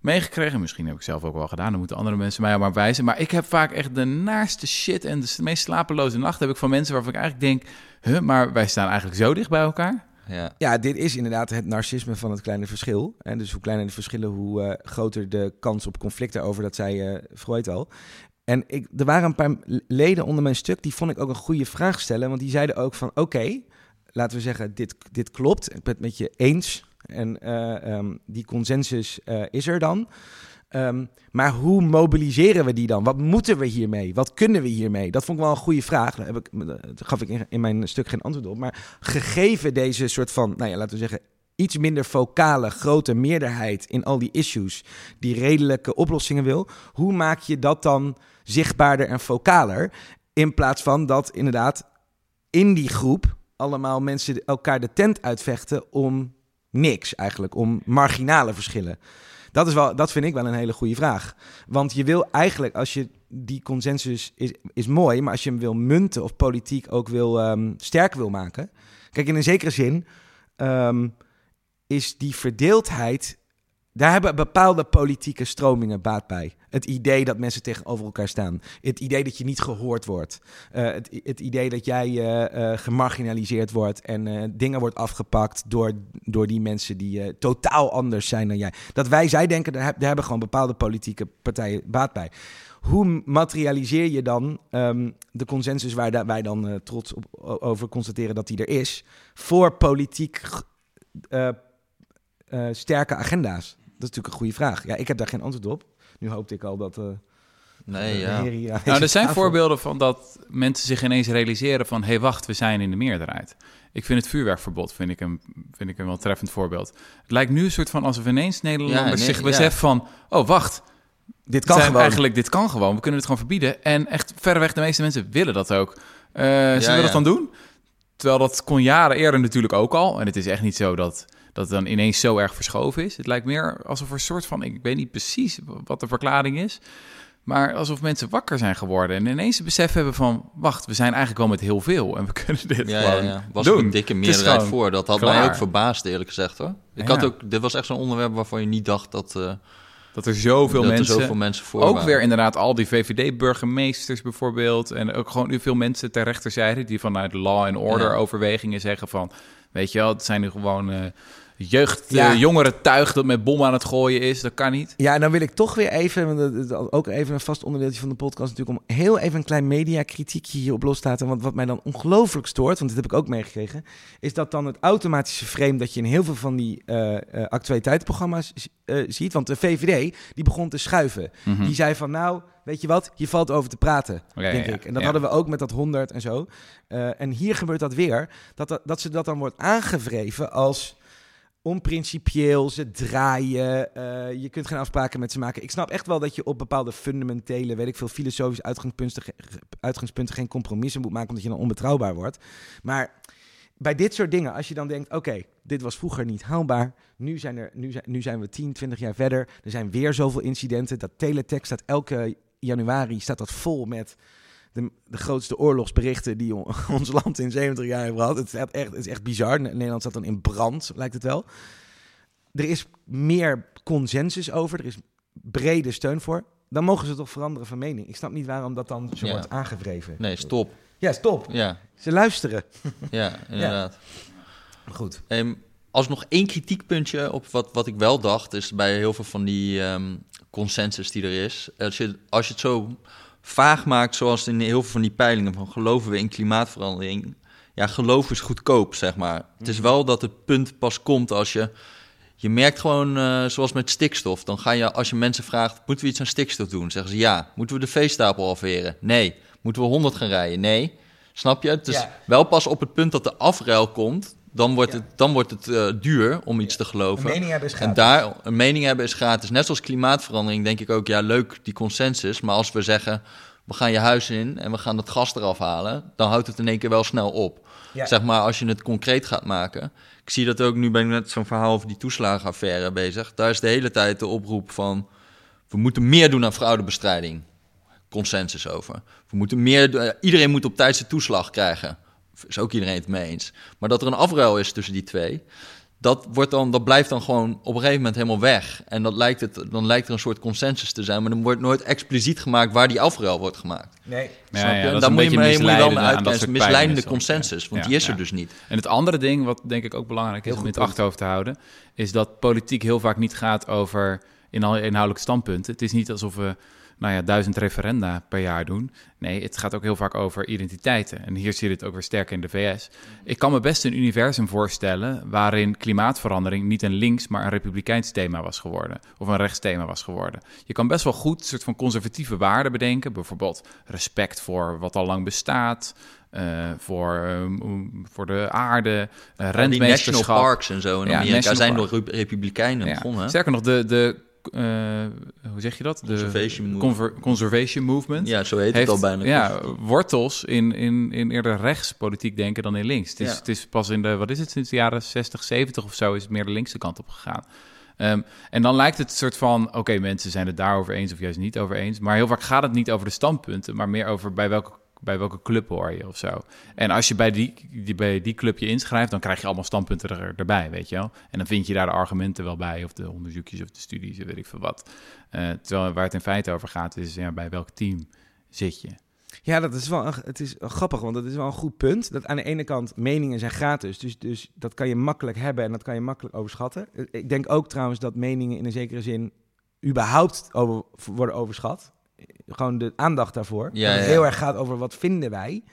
meegekregen. Misschien heb ik zelf ook wel gedaan. Dan moeten andere mensen mij maar wijzen. Maar ik heb vaak echt de naarste shit en de meest slapeloze nacht heb ik van mensen waarvan ik eigenlijk denk, huh, maar wij staan eigenlijk zo dicht bij elkaar. Ja. Ja, dit is inderdaad het narcisme van het kleine verschil. En dus hoe kleiner de verschillen, hoe eh, groter de kans op conflict daarover. Dat zei eh Freud al. En ik, er waren een paar leden onder mijn stuk, die vond ik ook een goede vraag stellen. Want die zeiden ook van, oké, laten we zeggen, dit, dit klopt. Ik ben het met je eens. En eh, ehm, die consensus eh, is er dan. Ehm, maar hoe mobiliseren we die dan? Wat moeten we hiermee? Wat kunnen we hiermee? Dat vond ik wel een goede vraag. Daar, heb ik, daar gaf ik in, in mijn stuk geen antwoord op. Maar gegeven deze soort van, nou ja, laten we zeggen, iets minder vocale, grote meerderheid in al die issues die redelijke oplossingen wil, hoe maak je dat dan zichtbaarder en vocaler? In plaats van dat inderdaad in die groep allemaal mensen elkaar de tent uitvechten om niks eigenlijk, om marginale verschillen. Dat, is wel, dat vind ik wel een hele goede vraag. Want je wil eigenlijk, als je die consensus is, is mooi, maar als je hem wil munten of politiek ook wil ehm, sterk wil maken. Kijk, in een zekere zin ehm, is die verdeeldheid. Daar hebben bepaalde politieke stromingen baat bij. Het idee dat mensen tegenover elkaar staan. Het idee dat je niet gehoord wordt. Uh, het, het, idee dat jij uh, uh, gemarginaliseerd wordt en dingen wordt afgepakt door, door die mensen die totaal anders zijn dan jij. Dat wij zij denken, daar, daar hebben gewoon bepaalde politieke partijen baat bij hoe materialiseer je dan um, de consensus waar wij dan trots op, over constateren dat die er is, voor politiek sterke agenda's? Dat is natuurlijk een goede vraag. Ja, ik heb daar geen antwoord op. Nu hoopte ik al dat. nee, ja. Nou, er zijn voorbeelden van dat mensen zich ineens realiseren van... hé, hey, wacht, we zijn in de meerderheid. Ik vind het vuurwerkverbod vind ik een, vind ik een wel treffend voorbeeld. Het lijkt nu een soort van alsof ineens Nederlanders ja, nee, zich beseffen van... oh, wacht, dit kan gewoon. Eigenlijk, dit kan gewoon. We kunnen het gewoon verbieden. En echt verreweg, de meeste mensen willen dat ook. Uh, zullen we dat dan doen? Terwijl dat kon jaren eerder natuurlijk ook al. En het is echt niet zo dat, dat het dan ineens zo erg verschoven is. Het lijkt meer alsof er een soort van... Ik weet niet precies wat de verklaring is. Maar alsof mensen wakker zijn geworden. En ineens het besef hebben van... Wacht, we zijn eigenlijk wel met heel veel. En we kunnen dit ja, gewoon ja, ja. Was doen. een dikke meerderheid voor. Dat had mij ook verbaasd, eerlijk gezegd hoor. Ik had ook... Dit was echt zo'n onderwerp waarvan je niet dacht dat... Uh, dat er zoveel, dat mensen, er zoveel mensen voor Ook waren. weer inderdaad al die VVD-burgemeesters bijvoorbeeld. En ook gewoon nu veel mensen ter rechterzijde... die vanuit law and order overwegingen zeggen van... weet je wel, het zijn nu gewoon... Uh, jeugd, ja. uh, jongeren tuig dat met bom aan het gooien is. Dat kan niet. Ja, en dan wil ik toch weer even, want ook even een vast onderdeeltje van de podcast natuurlijk, om heel even een klein mediakritiekje hierop los te laten. Want wat mij dan ongelooflijk stoort, want dit heb ik ook meegekregen, is dat dan het automatische frame dat je in heel veel van die uh, uh, actualiteitsprogramma's ziet. Want de VVD, die begon te schuiven. Mm -hmm. Die zei van, nou, weet je wat, je valt over te praten, okay, denk ja, ik. En dat ja. hadden we ook met dat 100 en zo. en hier gebeurt dat weer, dat, dat, dat ze dat dan wordt aangevreven als onprincipieel, ze draaien, uh, je kunt geen afspraken met ze maken. Ik snap echt wel dat je op bepaalde fundamentele, weet ik veel, filosofische uitgangspunten, uitgangspunten geen compromissen moet maken, omdat je dan onbetrouwbaar wordt. Maar bij dit soort dingen, als je dan denkt, oké, dit was vroeger niet haalbaar, nu zijn, er, nu, zijn, nu zijn we 10, 20 jaar verder, er zijn weer zoveel incidenten, dat teletext staat elke januari, staat dat vol met... De, de, grootste oorlogsberichten die ons land in 70 jaar heeft gehad. Het is echt, het is echt bizar. Nederland staat dan in brand, lijkt het wel. Er is meer consensus over. Er is brede steun voor. Dan mogen ze toch veranderen van mening. Ik snap niet waarom dat dan zo ja. wordt aangevreven. Nee, stop. Ja, stop. Ja. Ze luisteren. Ja, inderdaad. Ja. Goed. Um, als nog één kritiekpuntje op wat, wat ik wel dacht... is bij heel veel van die um, consensus die er is... Als je, als je het zo vaag maakt, zoals in heel veel van die peilingen van geloven we in klimaatverandering. Ja, geloof is goedkoop, zeg maar. Mm. Het is wel dat het punt pas komt als je. Je merkt gewoon, uh, zoals met stikstof. Dan ga je, als je mensen vraagt: moeten we iets aan stikstof doen? Zeggen ze ja. Moeten we de veestapel afweren? Nee. Moeten we 100 gaan rijden? Nee. Snap je? Het is ja. wel pas op het punt dat de afruil komt. Dan wordt ja. het, dan wordt het uh, duur om iets ja. te geloven. Een mening hebben is gratis. En daar, een mening hebben is gratis. Net zoals klimaatverandering denk ik ook, ja, leuk die consensus. Maar als we zeggen, we gaan je huis in en we gaan het gas eraf halen, dan houdt het in één keer wel snel op. Ja. Zeg maar, als je het concreet gaat maken. Ik zie dat ook, nu ben ik net zo'n verhaal over die toeslagenaffaire bezig. Daar is de hele tijd de oproep van, we moeten meer doen aan fraudebestrijding. Consensus over. We moeten meer, iedereen moet op tijd zijn toeslag krijgen is ook iedereen het mee eens. Maar dat er een afruil is tussen die twee, dat, wordt dan, dat blijft dan gewoon op een gegeven moment helemaal weg. En dat lijkt het, dan lijkt er een soort consensus te zijn, maar dan wordt nooit expliciet gemaakt waar die afruil wordt gemaakt. Nee. Ja, ja, dan moet je, moet je wel mee uitkijken. misleidende consensus, want ja, die is er dus niet. En het andere ding, wat denk ik ook belangrijk is om in het achterhoofd te houden, is dat politiek heel vaak niet gaat over inhoudelijke standpunten. Het is niet alsof we nou ja, duizend referenda per jaar doen. Nee, het gaat ook heel vaak over identiteiten. En hier zie je het ook weer sterk in de VS. Ik kan me best een universum voorstellen waarin klimaatverandering niet een links, maar een republikeins thema was geworden. Of een rechtsthema was geworden. Je kan best wel goed een soort van conservatieve waarden bedenken. Bijvoorbeeld respect voor wat al lang bestaat. Uh, voor, um, voor de aarde, uh, die national parks en zo in ja, Amerika zijn door republikeinen ja. begonnen. Sterker nog, de, de uh, hoe zeg je dat? De conservation, conver, conservation movement. Ja, zo heet heeft, het al bijna. Ja, wortels in, in, in eerder rechtspolitiek denken dan in links. Het is, ja. het is pas in de, wat is het, sinds de jaren 60, 70 of zo, is het meer de linkse kant op gegaan. Um, en dan lijkt het een soort van, oké, okay, mensen zijn het daarover eens of juist niet over eens. Maar heel vaak gaat het niet over de standpunten, maar meer over bij welke bij welke club hoor je of zo. En als je bij die, die, bij die club je inschrijft, dan krijg je allemaal standpunten er, erbij, weet je wel. En dan vind je daar de argumenten wel bij, of de onderzoekjes of de studies, weet ik veel wat. Uh, terwijl waar het in feite over gaat, is ja, bij welk team zit je. Ja, dat is wel het is grappig, want dat is wel een goed punt. Dat aan de ene kant meningen zijn gratis, dus, dus dat kan je makkelijk hebben en dat kan je makkelijk overschatten. Ik denk ook trouwens dat meningen in een zekere zin überhaupt over, worden overschat. Gewoon de aandacht daarvoor. Ja, dat het heel erg gaat over wat vinden wij.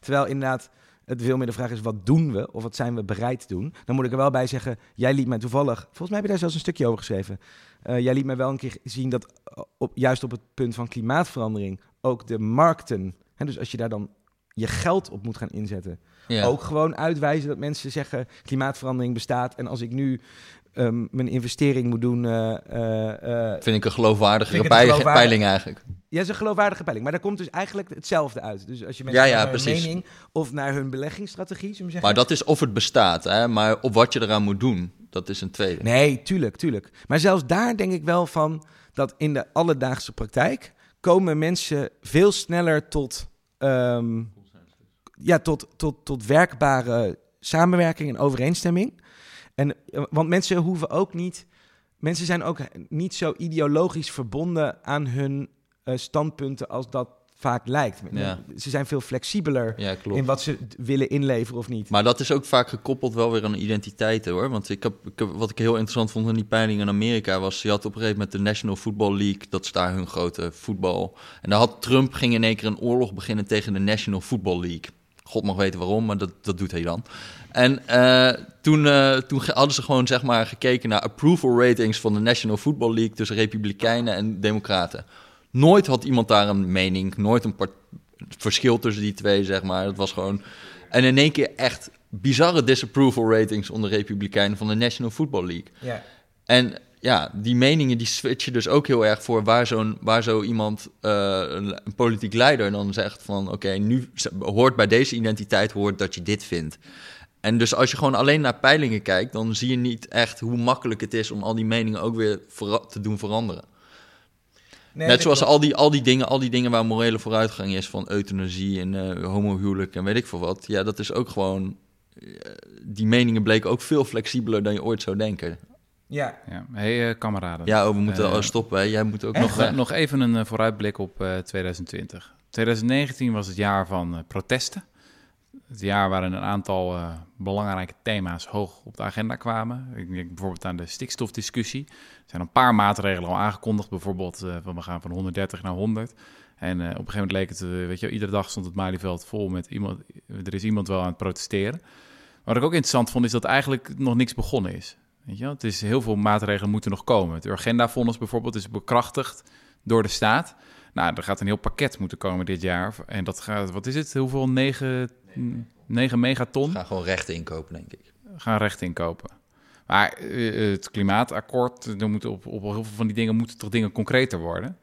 Terwijl inderdaad het veel meer de vraag is wat doen we of wat zijn we bereid te doen. Dan moet ik er wel bij zeggen, jij liet mij toevallig, volgens mij heb je daar zelfs een stukje over geschreven. Uh, jij liet mij wel een keer zien dat op, juist op het punt van klimaatverandering ook de markten, hè, dus als je daar dan je geld op moet gaan inzetten, ook gewoon uitwijzen dat mensen zeggen klimaatverandering bestaat en als ik nu um, mijn investering moet doen. Uh, uh, Vind ik een geloofwaardige peiling eigenlijk. Ja, is een geloofwaardige peiling. Maar daar komt dus eigenlijk hetzelfde uit. Dus als je mensen ja, ja, naar hun mening of naar hun beleggingsstrategie, zeggen. Maar dat is of het bestaat, hè? maar op wat je eraan moet doen, dat is een tweede. Nee, tuurlijk, tuurlijk. Maar zelfs daar denk ik wel van dat in de alledaagse praktijk komen mensen veel sneller tot, um, ja, tot, tot, tot werkbare samenwerking en overeenstemming. En, eh, want mensen hoeven ook niet. Mensen zijn ook niet zo ideologisch verbonden aan hun uh, standpunten als dat vaak lijkt. Ze zijn veel flexibeler in wat ze willen inleveren of niet. Maar dat is ook vaak gekoppeld wel weer aan identiteiten hoor. Want ik heb, ik wat ik heel interessant vond in die peiling in Amerika was... je had op een gegeven moment de National Football League, dat is daar hun grote voetbal. En daar had Trump ging in één keer een oorlog beginnen tegen de National Football League. God mag weten waarom, maar dat, dat doet hij dan. En uh, toen, uh, toen hadden ze gewoon zeg maar gekeken naar approval ratings van de National Football League tussen Republikeinen en Democraten. Nooit had iemand daar een mening, nooit een verschil tussen die twee, zeg maar. Het was gewoon. En in één keer echt bizarre disapproval ratings onder Republikeinen van de National Football League. Ja. En ja, die meningen die switchen dus ook heel erg voor waar, zo'n, waar zo iemand, uh, een, politiek leider, dan zegt van oké, nu hoort bij deze identiteit hoort dat je dit vindt. En dus als je gewoon alleen naar peilingen kijkt, dan zie je niet echt hoe makkelijk het is om al die meningen ook weer te doen veranderen. Nee, Net zoals al die, al die dingen, al die dingen waar morele vooruitgang is, van euthanasie en uh, homohuwelijk en weet ik veel wat. Ja, dat is ook gewoon. Uh, die meningen bleken ook veel flexibeler dan je ooit zou denken. Ja. ja. hey, uh, kameraden. Ja, oh, we moeten stoppen. Hè. Jij moet ook nog, nog even een vooruitblik op 2020. 2019 was het jaar van protesten. Het jaar waarin een aantal uh, belangrijke thema's hoog op de agenda kwamen. Ik denk bijvoorbeeld aan de stikstofdiscussie. Er zijn een paar maatregelen al aangekondigd. Bijvoorbeeld uh, van we gaan van 130 naar 100. En uh, op een gegeven moment leek het, weet je, iedere dag stond het Malieveld vol met iemand. Er is iemand wel aan het protesteren. Wat ik ook interessant vond, is dat eigenlijk nog niks begonnen is. Weet je, het is heel veel maatregelen moeten nog komen. Het Urgenda-fonds bijvoorbeeld is bekrachtigd door de staat. Nou, er gaat een heel pakket moeten komen dit jaar. En dat gaat, wat is het? Hoeveel? 9, 9 megaton? Gaan gewoon recht inkopen, denk ik. Gaan recht inkopen. Maar uh, het klimaatakkoord, er moeten op, op heel veel van die dingen moeten toch dingen concreter worden.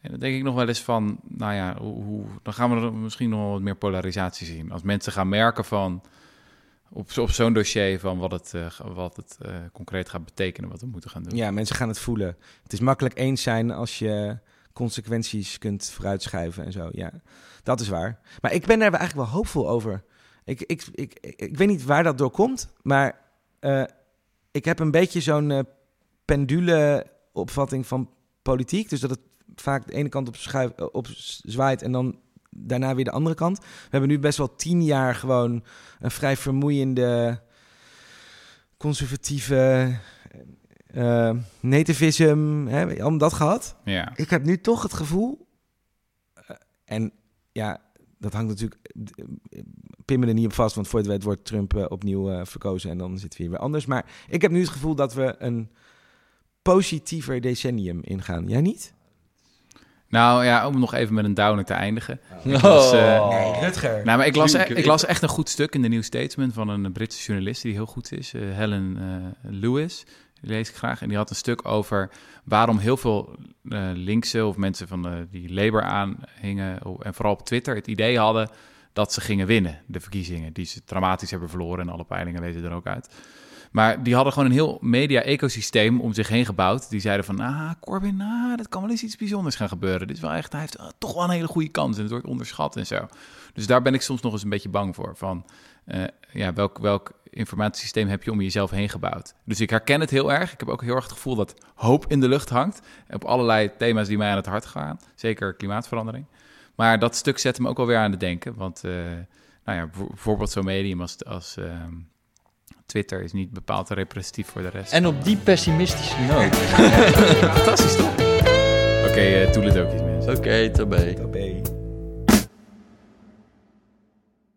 En dan denk ik nog wel eens van, nou ja, hoe, hoe, dan gaan we er misschien nog wel wat meer polarisatie zien. Als mensen gaan merken van, op, zo'n dossier van wat het, uh, wat het uh, concreet gaat betekenen, wat we moeten gaan doen. Ja, mensen gaan het voelen. Het is makkelijk eens zijn als je consequenties kunt vooruitschuiven en zo. Ja, dat is waar. Maar ik ben daar eigenlijk wel hoopvol over. Ik, ik, ik, ik, weet niet waar dat door komt, maar uh, ik heb een beetje zo'n pendule opvatting van politiek. Dus dat het vaak de ene kant op, schuif, eh, op zwaait en dan daarna weer de andere kant. We hebben nu best wel tien jaar gewoon een vrij vermoeiende conservatieve uh, nativism, hè, om dat gehad. Ja. Ik heb nu toch het gevoel, uh, en ja, dat hangt natuurlijk, pin me er niet op vast, want voor het wet wordt Trump uh, opnieuw verkozen en dan zit we weer anders. Maar ik heb nu het gevoel dat we een positiever decennium ingaan. Jij niet? Nou ja, om nog even met een downer te eindigen. Oh. Ik las, uh, nee, Rutger. Nou, maar ik las, e- ik las echt een goed stuk in de New Statesman van een Britse journalist die heel goed is, uh, Helen uh, Lewis. Die lees ik graag. En die had een stuk over waarom heel veel uh, linkse of mensen van de, die Labour aanhingen... en vooral op Twitter het idee hadden dat ze gingen winnen, de verkiezingen. Die ze dramatisch hebben verloren en alle peilingen weten er ook uit. Maar die hadden gewoon een heel media-ecosysteem om zich heen gebouwd. Die zeiden van, ah, Corbyn, ah, dat kan wel eens iets bijzonders gaan gebeuren. Dit is wel echt, hij heeft ah, toch wel een hele goede kans en het wordt onderschat en zo. Dus daar ben ik soms nog eens een beetje bang voor. Van, uh, ja, welk, welk informatiesysteem heb je om jezelf heen gebouwd? Dus ik herken het heel erg. Ik heb ook heel erg het gevoel dat hoop in de lucht hangt. Op allerlei thema's die mij aan het hart gaan. Zeker klimaatverandering. Maar dat stuk zet me ook alweer aan het denken. Want, uh, nou ja, bijvoorbeeld zo'n medium als... als uh, Twitter is niet bepaald representatief voor de rest. En op die pessimistische noot. Fantastisch toch? Oké, okay, uh, het ook eens mensen. Oké, okay, tabé.